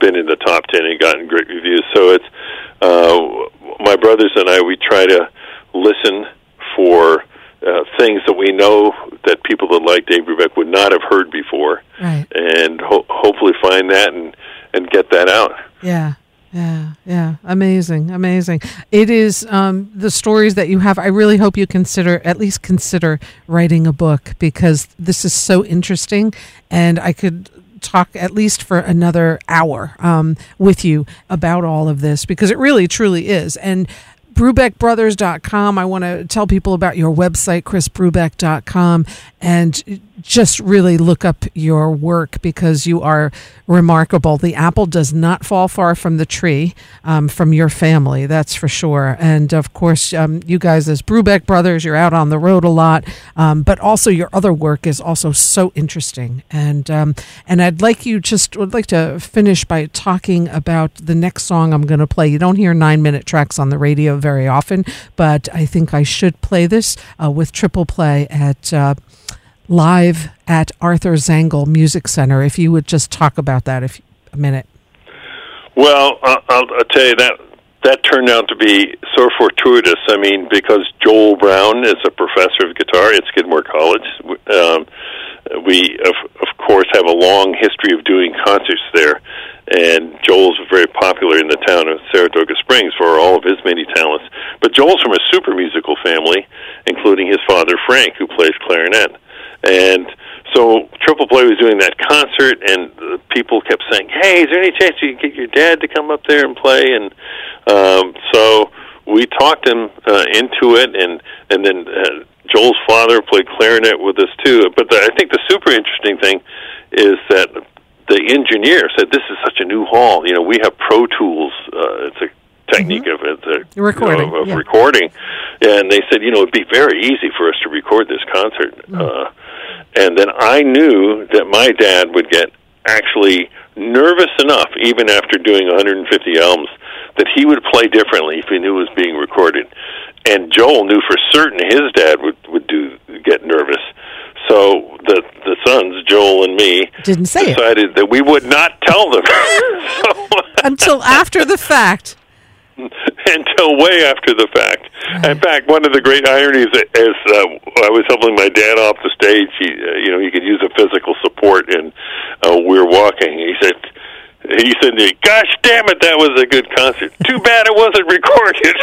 S2: been in the top ten and gotten great reviews. So it's uh, my brothers and I. We try to listen for uh, things that we know that people that like Dave Brubeck would not have heard before,
S1: Right.
S2: and ho- hopefully find that and and get that out.
S1: Yeah. Yeah, yeah, amazing, amazing. It is um, the stories that you have. I really hope you consider, at least consider writing a book because this is so interesting, and I could talk at least for another hour um, with you about all of this because it really, truly is. And BrubeckBrothers.com. I want to tell people about your website, chrisbrubeck.com, and just really look up your work because you are remarkable. The apple does not fall far from the tree um, from your family, that's for sure. And of course, um, you guys, as Brubeck Brothers, you're out on the road a lot, um, but also your other work is also so interesting. And um, and I'd like you just would like to finish by talking about the next song I'm going to play. You don't hear nine minute tracks on the radio very often, but I think I should play this uh, with triple play at. Uh, live at Arthur Zankel Music Center. If you would just talk about that if a minute.
S2: Well, I'll, I'll tell you that that turned out to be so fortuitous. I mean, because Joel Brown is a professor of guitar at Skidmore College. Um, we, of, of course, have a long history of doing concerts there, and Joel's very popular in the town of Saratoga Springs for all of his many talents. But Joel's from a super musical family, including his father Frank, who plays clarinet, and so Triple Play was doing that concert, and the people kept saying, "Hey, is there any chance you can get your dad to come up there and play?" And um, so we talked him uh, into it, and and then uh, Joel's father played clarinet with us too. But the, I think the super interesting thing is that the engineer said, "This is such a new hall. You know, we have Pro Tools. Uh, it's a technique mm-hmm. of it,
S1: the, recording,
S2: you know, of
S1: yeah.
S2: recording." And they said, "You know, it'd be very easy for us to record this concert." Mm. Uh, and then I knew that my dad would get actually nervous enough, even after doing 150 albums, that he would play differently if he knew it was being recorded. And Joel knew for certain his dad would would do get nervous. So the the sons, Joel and me,
S1: didn't say
S2: decided
S1: it.
S2: that we would not tell them so,
S1: until after the fact.
S2: until way after the fact. In fact, one of the great ironies is uh, I was helping my dad off the stage. He, uh, you know, he could use a physical support, and uh, we were walking. He said, he said to me, "Gosh damn it, that was a good concert. Too bad it wasn't recorded."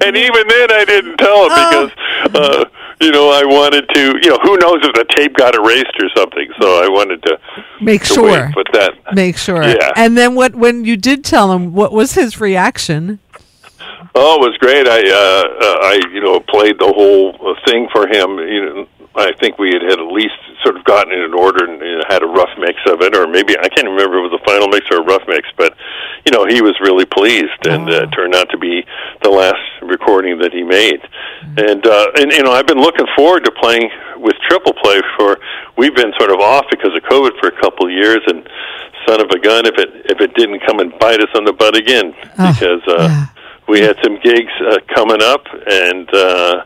S2: and even then, I didn't tell him oh. because, uh, you know, I wanted to. You know, who knows if the tape got erased or something? So I wanted to
S1: make
S2: to
S1: sure.
S2: But that
S1: make sure.
S2: Yeah.
S1: And then, what when you did tell him, what was his reaction?
S2: Oh, it was great. I, uh, uh, I, you know, played the whole thing for him. You know, I think we had, had at least sort of gotten it in order and you know, had a rough mix of it, or maybe I can't remember if it was a final mix or a rough mix, but you know he was really pleased, and uh, turned out to be the last recording that he made. Mm-hmm. And uh, and you know I've been looking forward to playing with Triple Play for we've been sort of off because of COVID for a couple of years, and son of a gun if it if it didn't come and bite us on the butt again oh, because uh, yeah. we had some gigs uh, coming up and. uh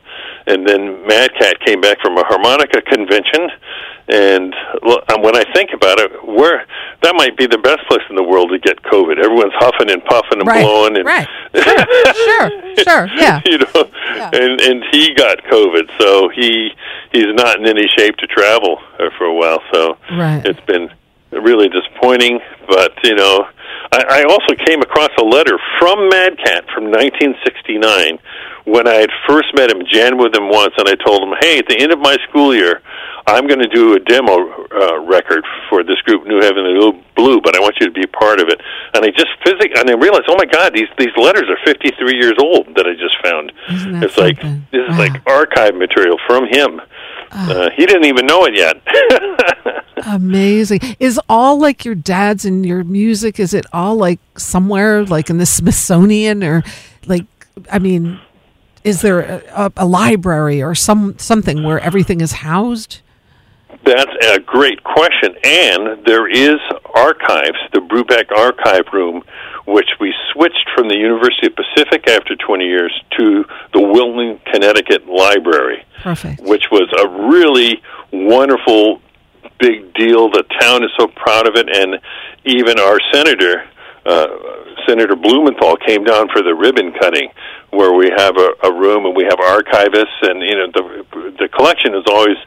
S2: and then Mad Cat came back from a harmonica convention, and when I think about it, where that might be the best place in the world to get COVID. Everyone's huffing and puffing and
S1: right.
S2: blowing, and
S1: right, sure, sure, sure, yeah,
S2: you know, yeah. and and he got COVID, so he he's not in any shape to travel uh, for a while. So
S1: right.
S2: it's been really disappointing, but you know. I, I also came across a letter from Mad Cat from 1969 when I had first met him, jammed with him once, and I told him, "Hey, at the end of my school year, I'm going to do a demo uh, record for this group, New Heavenly Blue, but I want you to be a part of it." And I just physically, and I realized, oh my God, these these letters are 53 years old that I just found.
S1: it's
S2: something? like this is wow. like archive material from him. Oh. Uh, he didn't even know it yet.
S1: Amazing. Is all like your dad's and your music? Is it all like somewhere like in the Smithsonian or like? I mean, is there a, a, library or some something where everything is housed?
S2: That's a great question, and there is archives, the Brubeck Archive Room, which we switched from the University of Pacific after 20 years to the Wilton, Connecticut Library.
S1: Perfect.
S2: Which was a really wonderful big deal. The town is so proud of it, and even our senator, uh, Senator Blumenthal, came down for the ribbon cutting where we have a, a room and we have archivists, and you know the the collection is always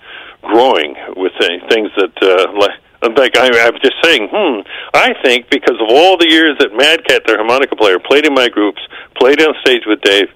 S2: growing with things that. Uh, like, in fact, I, I was just saying, hmm, I think because of all the years that Mad Cat, their harmonica player, played in my groups, played on stage with Dave,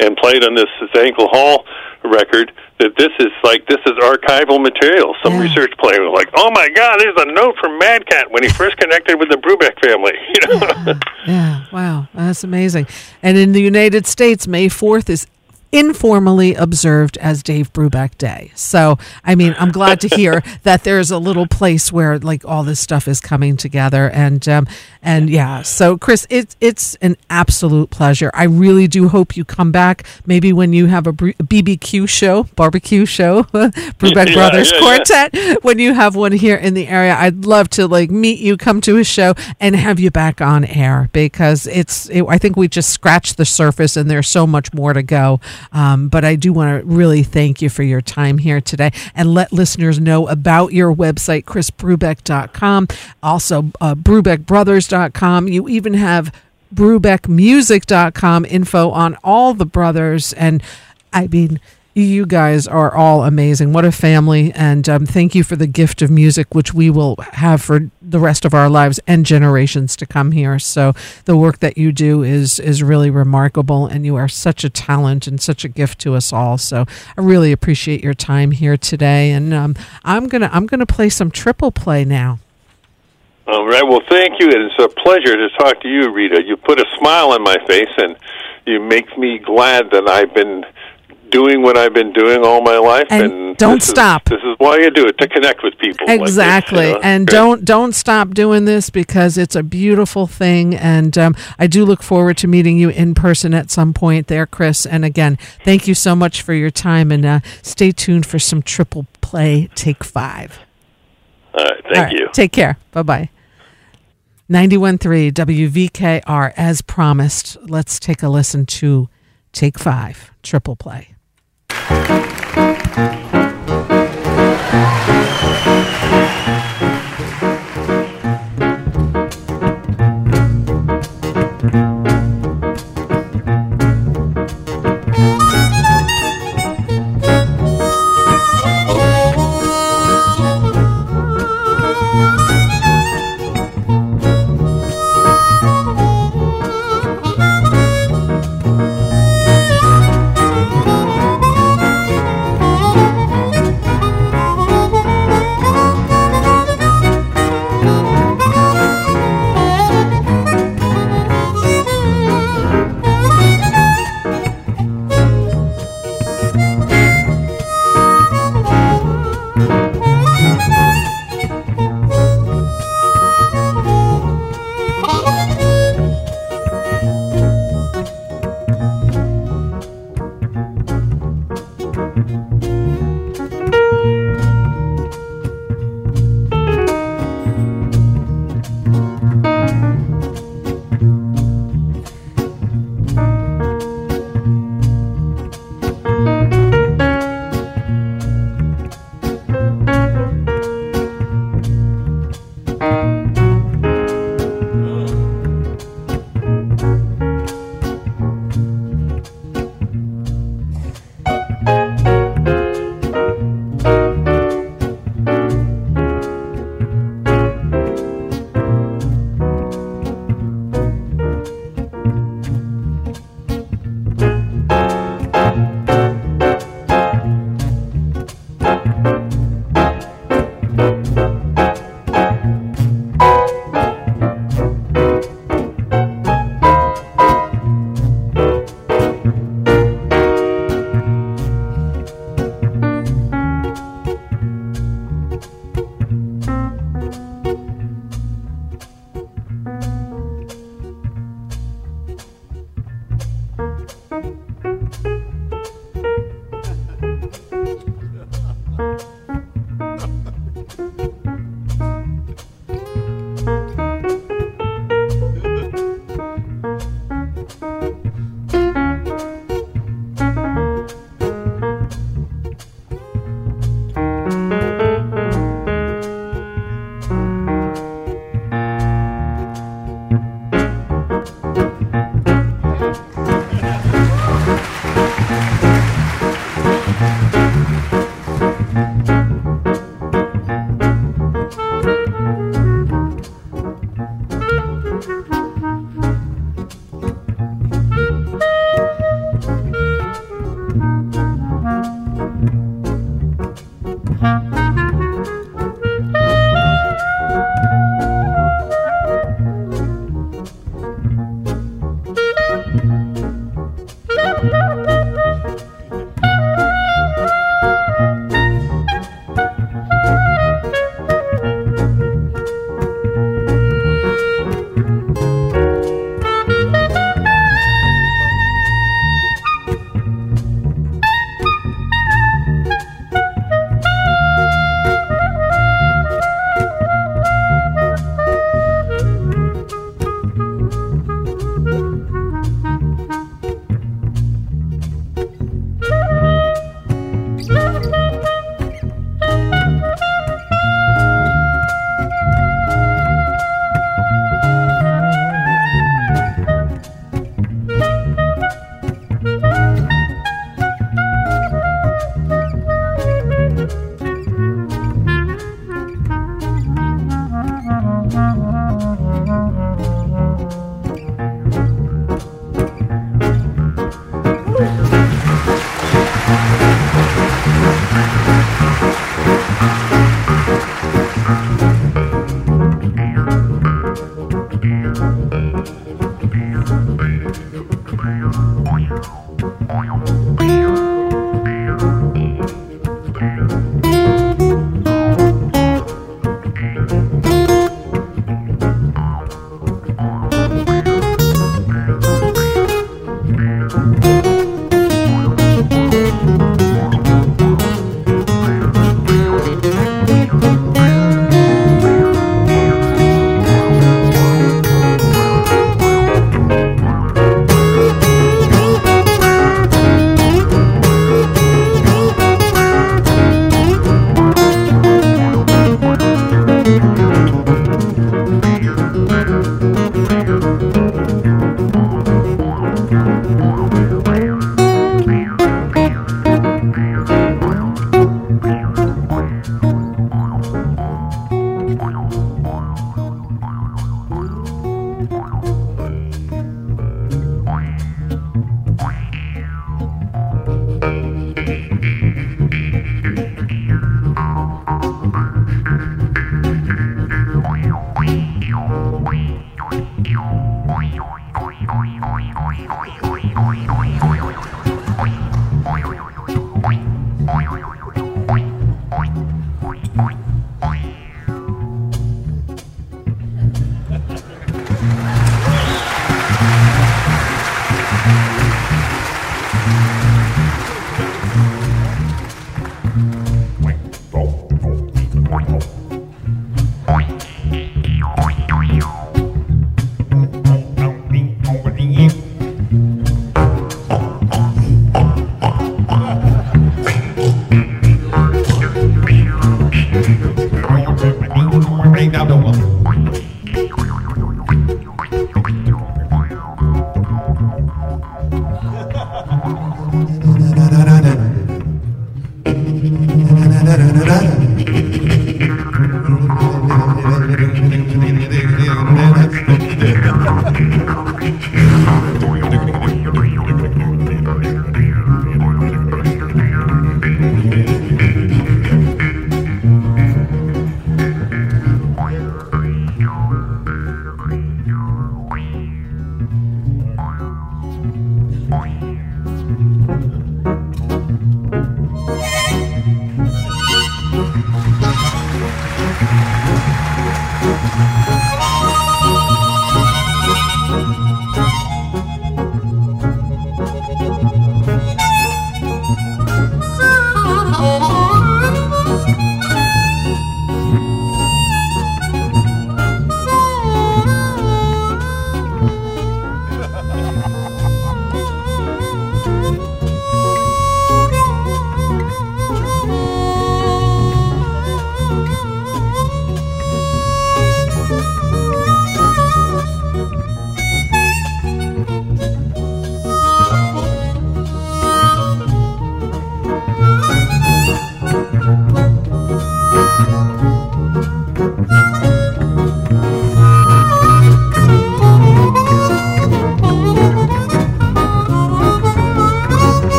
S2: and played on this Zankel Hall record, that this is like this is archival material. Some yeah. research player was like, "Oh my God, there's a note from Mad Cat when he first connected with the Brubeck family."
S1: You know? yeah. yeah, wow, that's amazing. And in the United States, May fourth is informally observed as Dave Brubeck Day. So, I mean, I'm glad to hear that there's a little place where like all this stuff is coming together. And um, and yeah, so Chris, it's it's an absolute pleasure. I really do hope you come back. Maybe when you have a BBQ show, barbecue show, Brubeck yeah, Brothers yeah, Quartet. Yeah. When you have one here in the area, I'd love to like meet you, come to a show, and have you back on air because it's. It, I think we just scratched the surface, and there's so much more to go. Um, but I do want to really thank you for your time here today and let listeners know about your website, chrisbrubeck.com, also uh, brubeckbrothers.com. You even have brubeckmusic.com info on all the brothers. And I mean, you guys are all amazing. What a family. And um, thank you for the gift of music, which we will have for the rest of our lives and generations to come here. So the work that you do is, is really remarkable. And you are such a talent and such a gift to us all. So I really appreciate your time here today. And um, I'm going to I'm going to play some triple play now.
S2: All right. Well, thank you. It's a pleasure to talk to you, Rita. You put a smile on my face, and you make me glad that I've been doing what I've been doing all my life.
S1: And,
S2: And,
S1: don't
S2: this
S1: stop.
S2: Is, this is why you do it to connect with people. like this,
S1: exactly
S2: you know?
S1: and
S2: Great.
S1: don't don't stop doing this because it's a beautiful thing and um, i do look forward to meeting you in person at some point there chris and again thank you so much for your time and uh, stay tuned for some triple play take five
S2: All right. Thank
S1: All right,
S2: you.
S1: take care bye-bye 91.3 wvkr as promised let's take a listen to take five triple play thank mm -hmm. you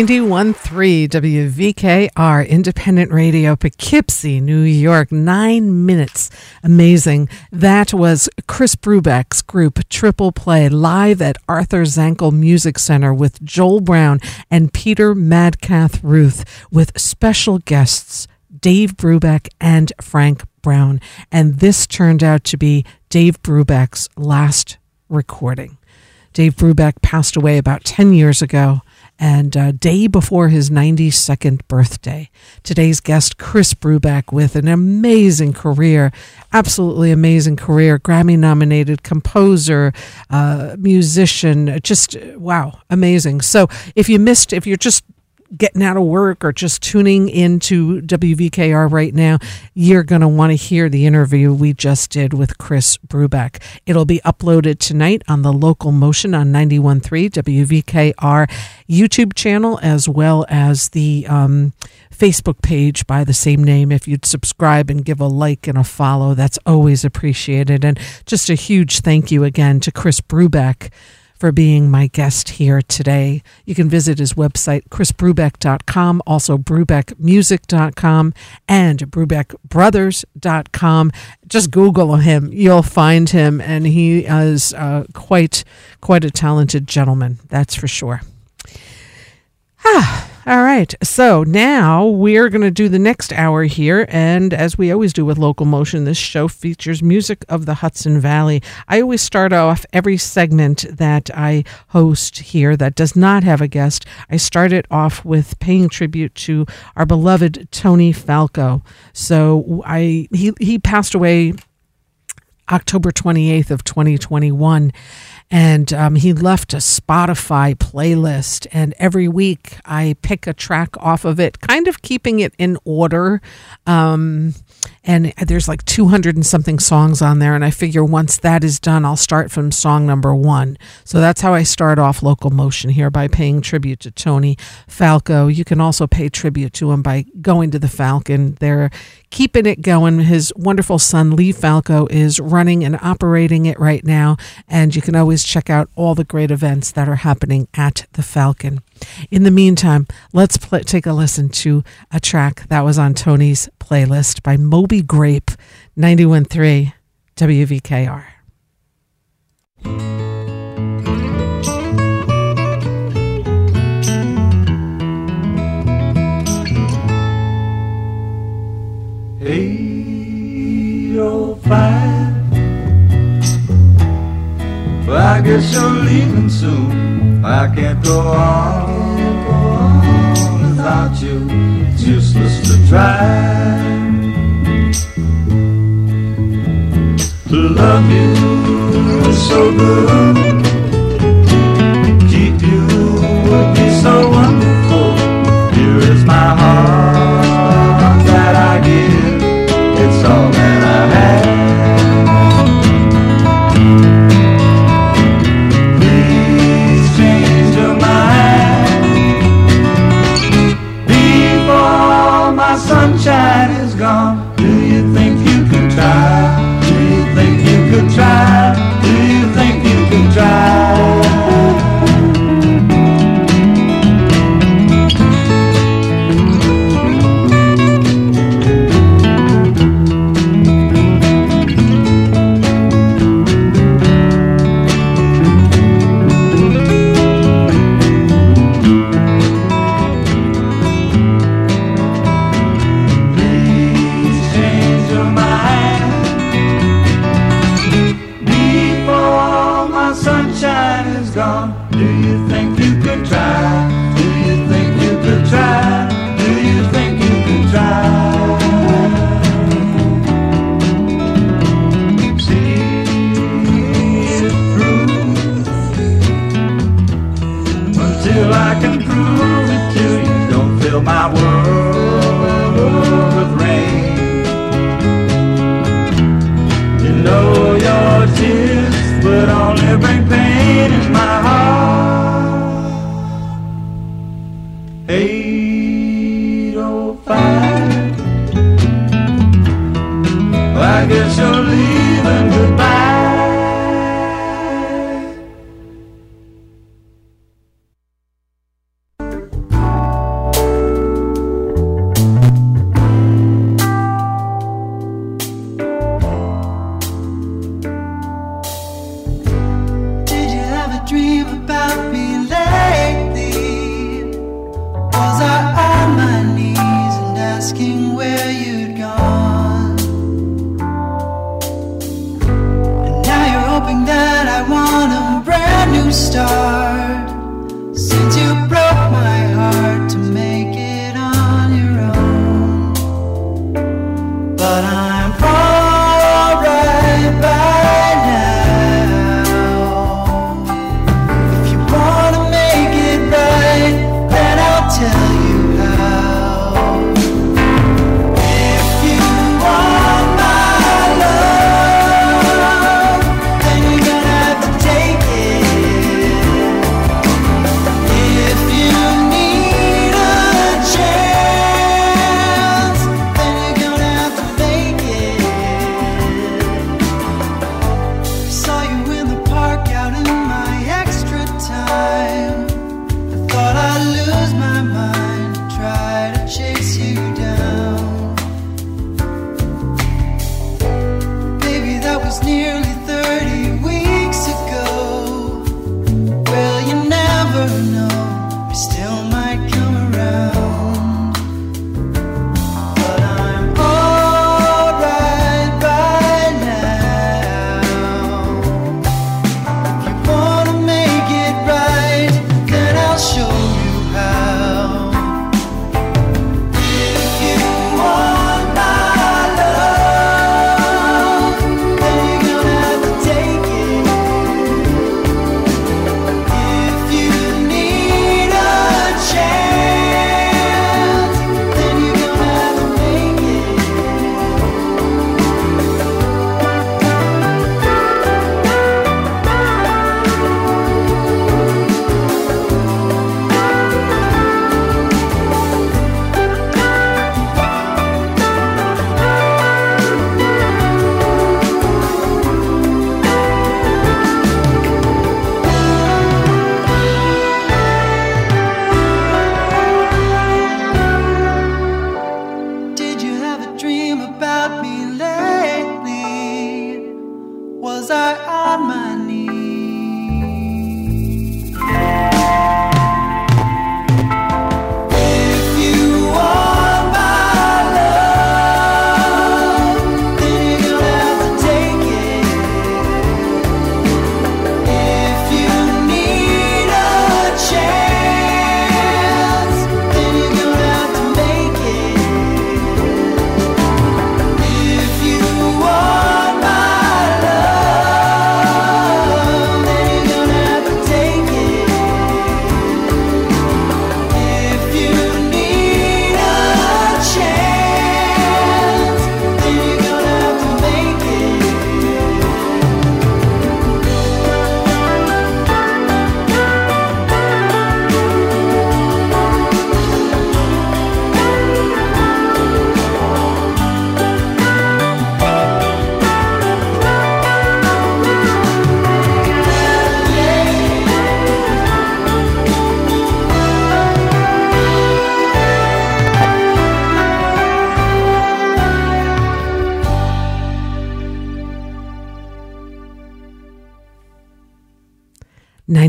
S1: 91.3 WVKR Independent Radio, Poughkeepsie, New York. Nine minutes. Amazing. That was Chris Brubeck's group Triple Play live at Arthur Zankel Music Center with Joel Brown and Peter Madcat Ruth with special guests Dave Brubeck and Frank Brown. And this turned out to be Dave Brubeck's last recording. Dave Brubeck passed away about 10 years ago and uh, day before his 92nd birthday. Today's guest, Chris Brubeck, with an amazing career, absolutely amazing career, Grammy nominated composer, uh, musician, just wow, amazing. So if you missed, if you're just getting out of work or just tuning into WVKR right now, you're going to want to hear the interview we just did with Chris Brubeck. It'll be uploaded tonight on the local motion on 91.3 WVKR YouTube channel as well as the um, Facebook page by the same name. If you'd subscribe and give a like and a follow, that's always appreciated. And just a huge thank you again to Chris Brubeck for being my guest here today. You can visit his website, chrisbrubeck.com, also brubeckmusic.com, and brubeckbrothers.com. Just Google him. You'll find him, and he is uh, quite, quite a talented gentleman, that's for sure. Ah. All right. So now we're going to do the next hour here. And as we always do with Local Motion, this show features music of the Hudson Valley. I always start off every segment that I host here that does not have a guest. I start it off with paying tribute to our beloved Tony Falco. So I he, he passed away October 28th of 2021 and um, he left a Spotify playlist. And every week I pick a track off of it, kind of keeping it in order. Um, and there's like 200 and something songs on there and i figure once that is done i'll start from song number one. So that's how i start off local motion here by paying tribute to tony falco. You can also pay tribute to him by going to the falcon. They're keeping it going. His wonderful son lee falco is running and operating it right now and you can always check out all the great events that are happening at the falcon. In the meantime, let's play, take a listen to a track that was on Tony's playlist by Moby Grape, 91.3 WVKR.
S3: Hey, oh, five. Well, I guess you're leaving soon. I can't go on without you. It's useless to try to love you is so good. Keep you would be so wonderful.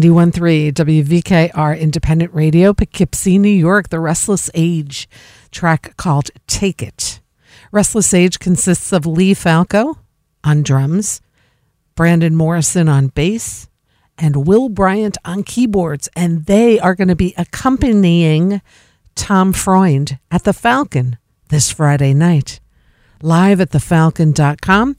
S1: 91.3 WVKR Independent Radio, Poughkeepsie, New York, The Restless Age track called Take It. Restless Age consists of Lee Falco on drums, Brandon Morrison on bass, and Will Bryant on keyboards. And they are going to be accompanying Tom Freund at the Falcon this Friday night. Live at thefalcon.com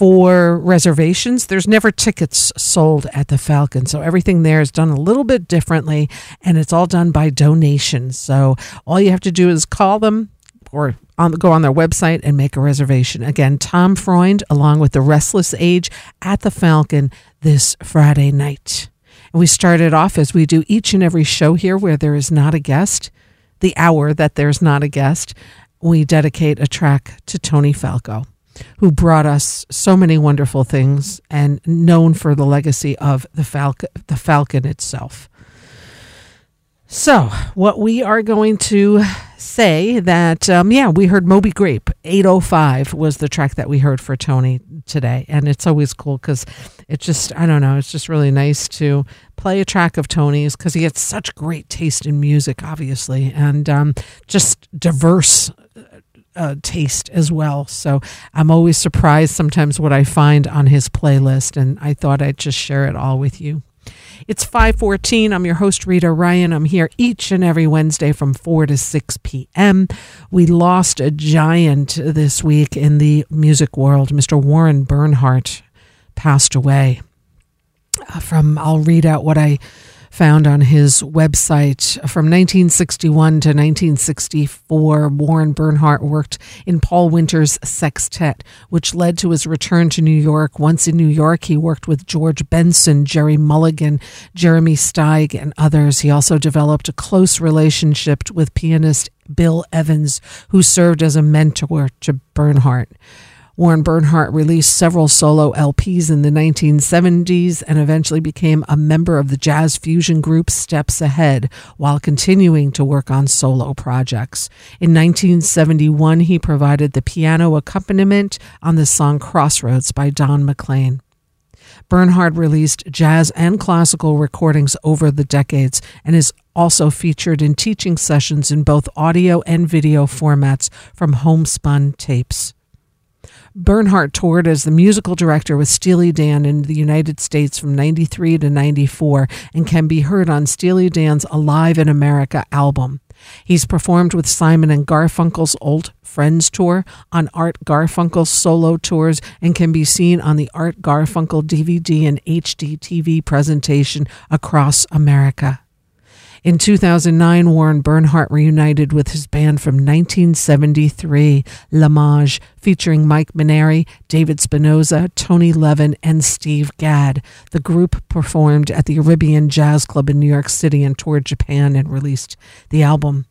S1: for reservations. There's never tickets sold at the Falcon. So everything there is done a little bit differently and it's all done by donation. So all you have to do is call them or on, go on their website and make a reservation. Again, Tom Freund along with the Restless Age at the Falcon this Friday night. And we started off as we do each and every show here where there is not a guest, the hour that there's not a guest, we dedicate a track to Tony Falco who brought us so many wonderful things and known for the legacy of the Falcon, the Falcon itself. So, what we are going to say that, um, yeah, we heard Moby Grape. 805 was the track that we heard for Tony today. And it's always cool because it just, I don't know, it's just really nice to play a track of Tony's because he has such great taste in music, obviously, and um, just diverse uh, taste as well. So I'm always surprised sometimes what I find on his playlist, and I thought I'd just share it all with you. It's 514. I'm your host, Rita Ryan. I'm here each and every Wednesday from 4 to 6 p.m. We lost a giant this week in the music world. Mr. Warren Bernhardt passed away. Uh, from, I'll read out what I found on his website. From 1961 to 1964, Warren Bernhardt worked in Paul Winter's sextet, which led to his return to New York. Once in New York, he worked with George Benson, Gerry Mulligan, Jeremy Steig, and others. He also developed a close relationship with pianist Bill Evans, who served as a mentor to Bernhardt. Warren Bernhardt released several solo LPs in the 1970s and eventually became a member of the jazz fusion group Steps Ahead while continuing to work on solo projects. In 1971, he provided the piano accompaniment on the song Crossroads by Don McLean. Bernhardt released jazz and classical recordings over the decades and is also featured in teaching sessions in both audio and video formats from homespun tapes. Bernhardt toured as the musical director with Steely Dan in the United States from 93 to 94 and can be heard on Steely Dan's Alive in America album. He's performed with Simon and Garfunkel's Old Friends tour, on Art Garfunkel's solo tours, and can be seen on the Art Garfunkel DVD and HD TV presentation across America. In 2009, Warren Bernhardt reunited with his band from 1973, L'Image, featuring Mike Mainieri, David Spinozza, Tony Levin, and Steve Gadd. The group performed at the Iridium Jazz Club in New York City and toured Japan and released the album.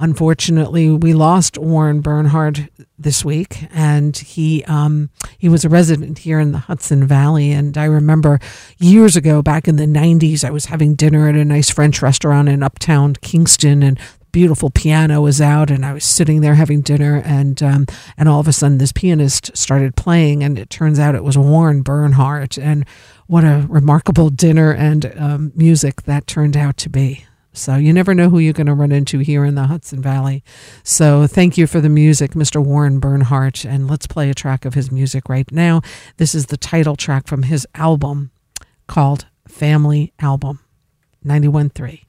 S1: Unfortunately, we lost Warren Bernhardt this week, and he um, he was a resident here in the Hudson Valley. And I remember years ago, back in the '90s, I was having dinner at a nice French restaurant in Uptown Kingston, and beautiful piano was out, and I was sitting there having dinner, and um, and all of a sudden, this pianist started playing, and it turns out it was Warren Bernhardt, and what a remarkable dinner and um, music that turned out to be. So you never know who you're going to run into here in the Hudson Valley. So thank you for the music, Mr. Warren Bernhardt. And let's play a track of his music right now. This is the title track from his album called Family Album
S4: 91
S1: 3.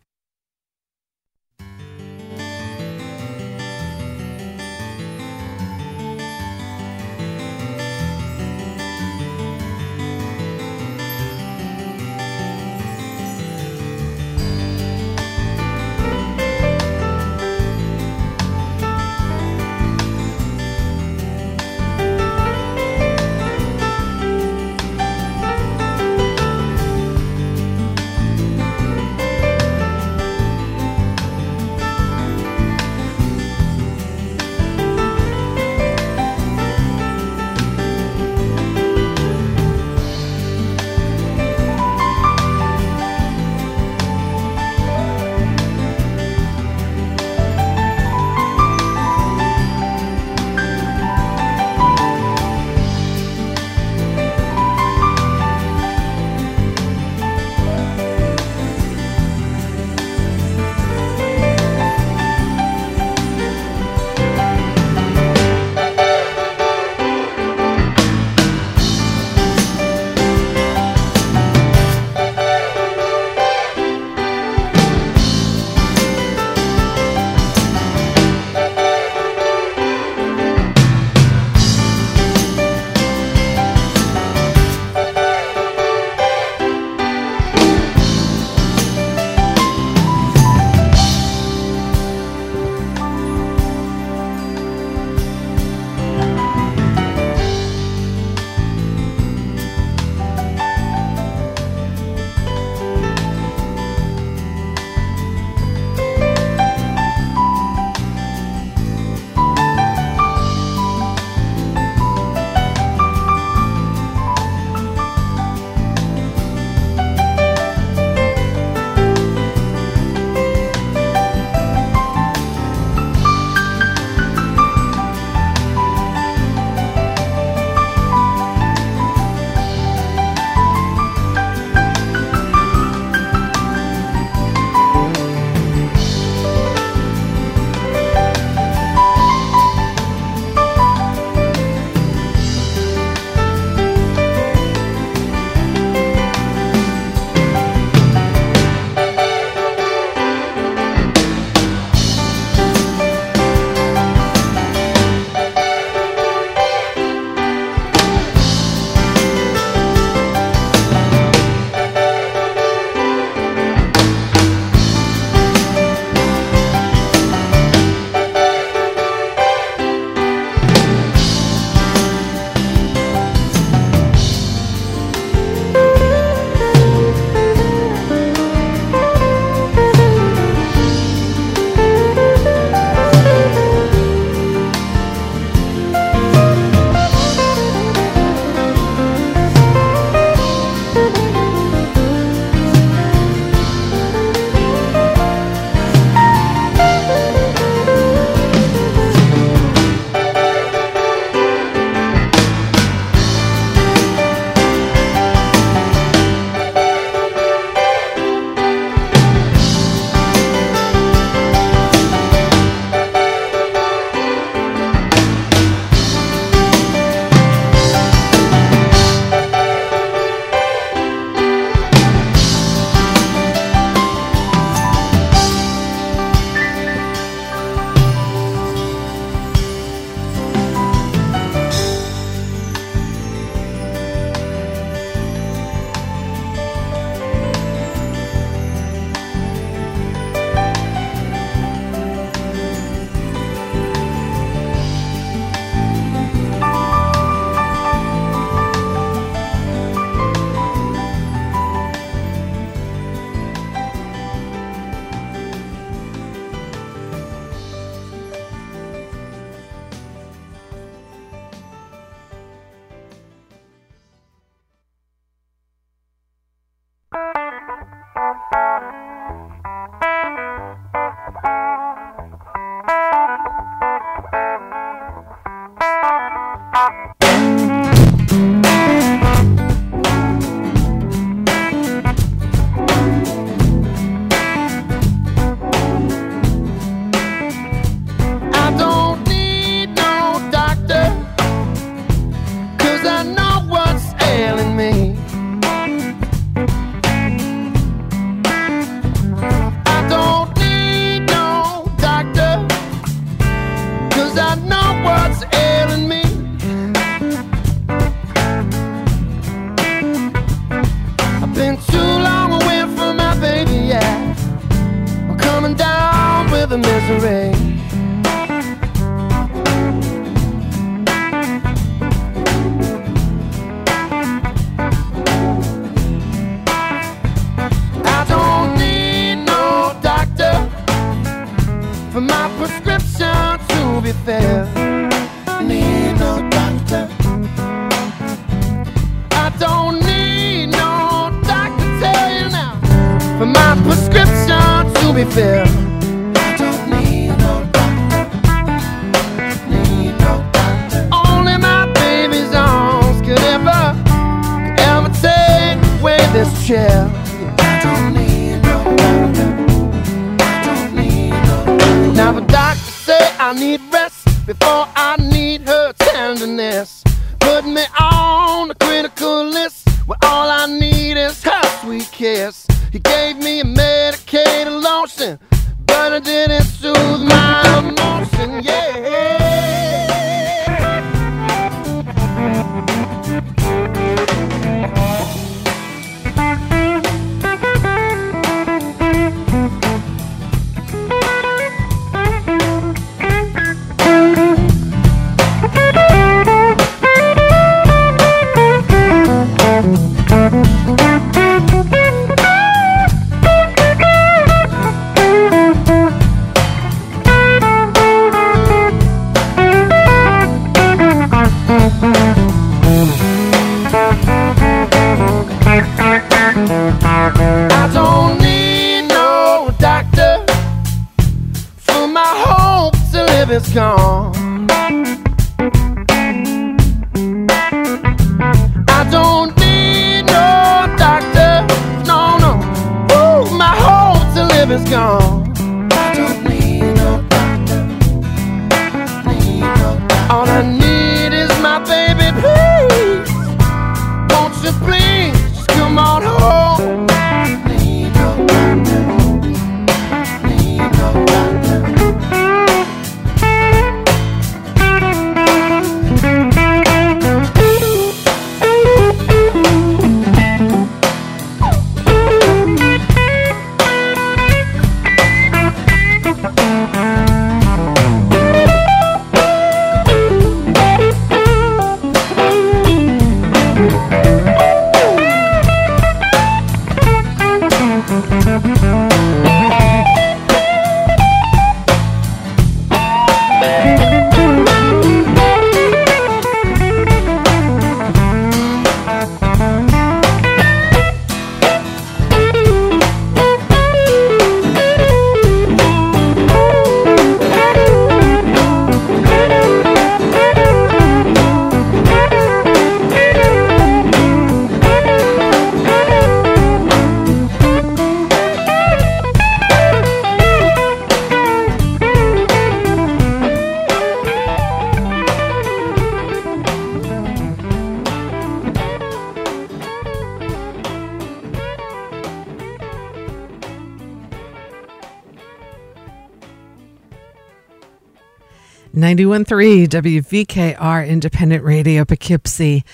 S1: 91.3 WVKR Independent Radio Poughkeepsie,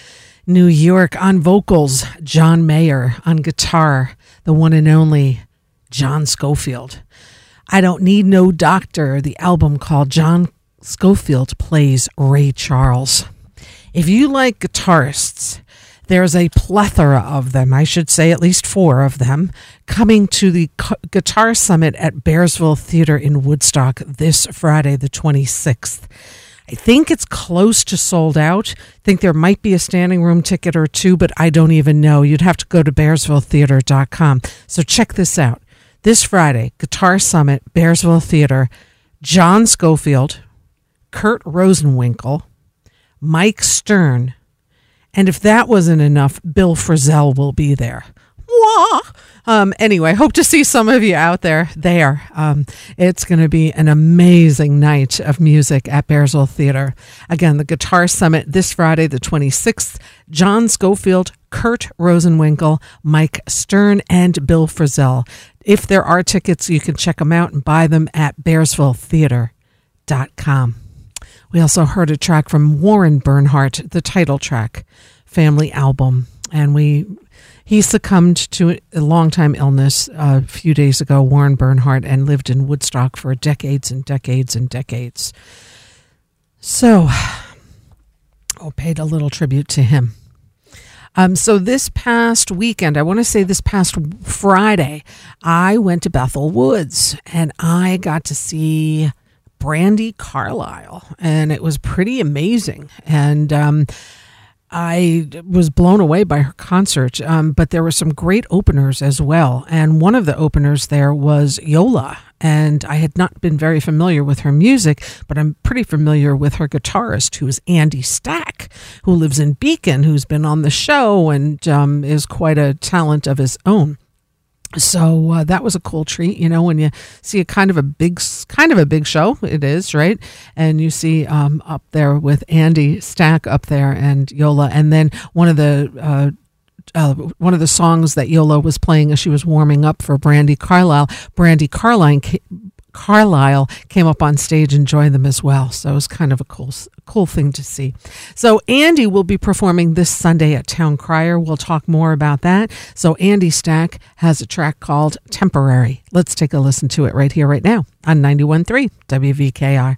S1: New York. On vocals, John Mayer. On guitar, the one and only John Scofield. I Don't Need No Doctor, the album called John Scofield Plays Ray Charles. If you like guitarists, there's a plethora of them. I should say at least four of them coming to the Guitar Summit at Bearsville Theater in Woodstock this Friday, the 26th. I think it's close to sold out. I think there might be a standing room ticket or two, but I don't even know. You'd have to go to bearsvilletheater.com. So check this out. This Friday, Guitar Summit, Bearsville Theater, John Scofield, Kurt Rosenwinkel, Mike Stern, and if that wasn't enough, Bill Frisell will be there. Wah! Um, anyway, hope to see some of you out there there. Um, it's going to be an amazing night of music at Bearsville Theater. Again, the Guitar Summit this Friday, the 26th. John Scofield, Kurt Rosenwinkel, Mike Stern, and Bill Frisell. If there are tickets, you can check them out and buy them at bearsvilletheater.com. We also heard a track from Warren Bernhardt, the title track, family album. And we He succumbed to a long time illness uh, a few days ago, Warren Bernhardt, and lived in Woodstock for decades and decades and decades. So, I paid a little tribute to him. Um, so this past weekend, I want to say this past Friday, I went to Bethel Woods and I got to see Brandi Carlile, and it was pretty amazing. And um, I was blown away by her concert, um, but there were some great openers as well. And one of the openers there was Yola. And I had not been very familiar with her music, but I'm pretty familiar with her guitarist, who is Andy Stack, who lives in Beacon, who's been on the show and um, is quite a talent of his own so uh, that was a cool treat you know when you see a kind of a big kind of a big show it is right? And you see um, up there with andy stack up there and yola and then one of the uh, uh, one of the songs that Yola was playing as she was warming up for Brandi Carlile, Brandi Carlile, Carlile came up on stage and joined them as well. So it was kind of a cool, cool thing to see. So Andy will be performing this Sunday at Town Crier. We'll talk more about that. So Andy Stack has a track called Temporary. Let's take a listen to it right here, right now on 91.3 WVKR.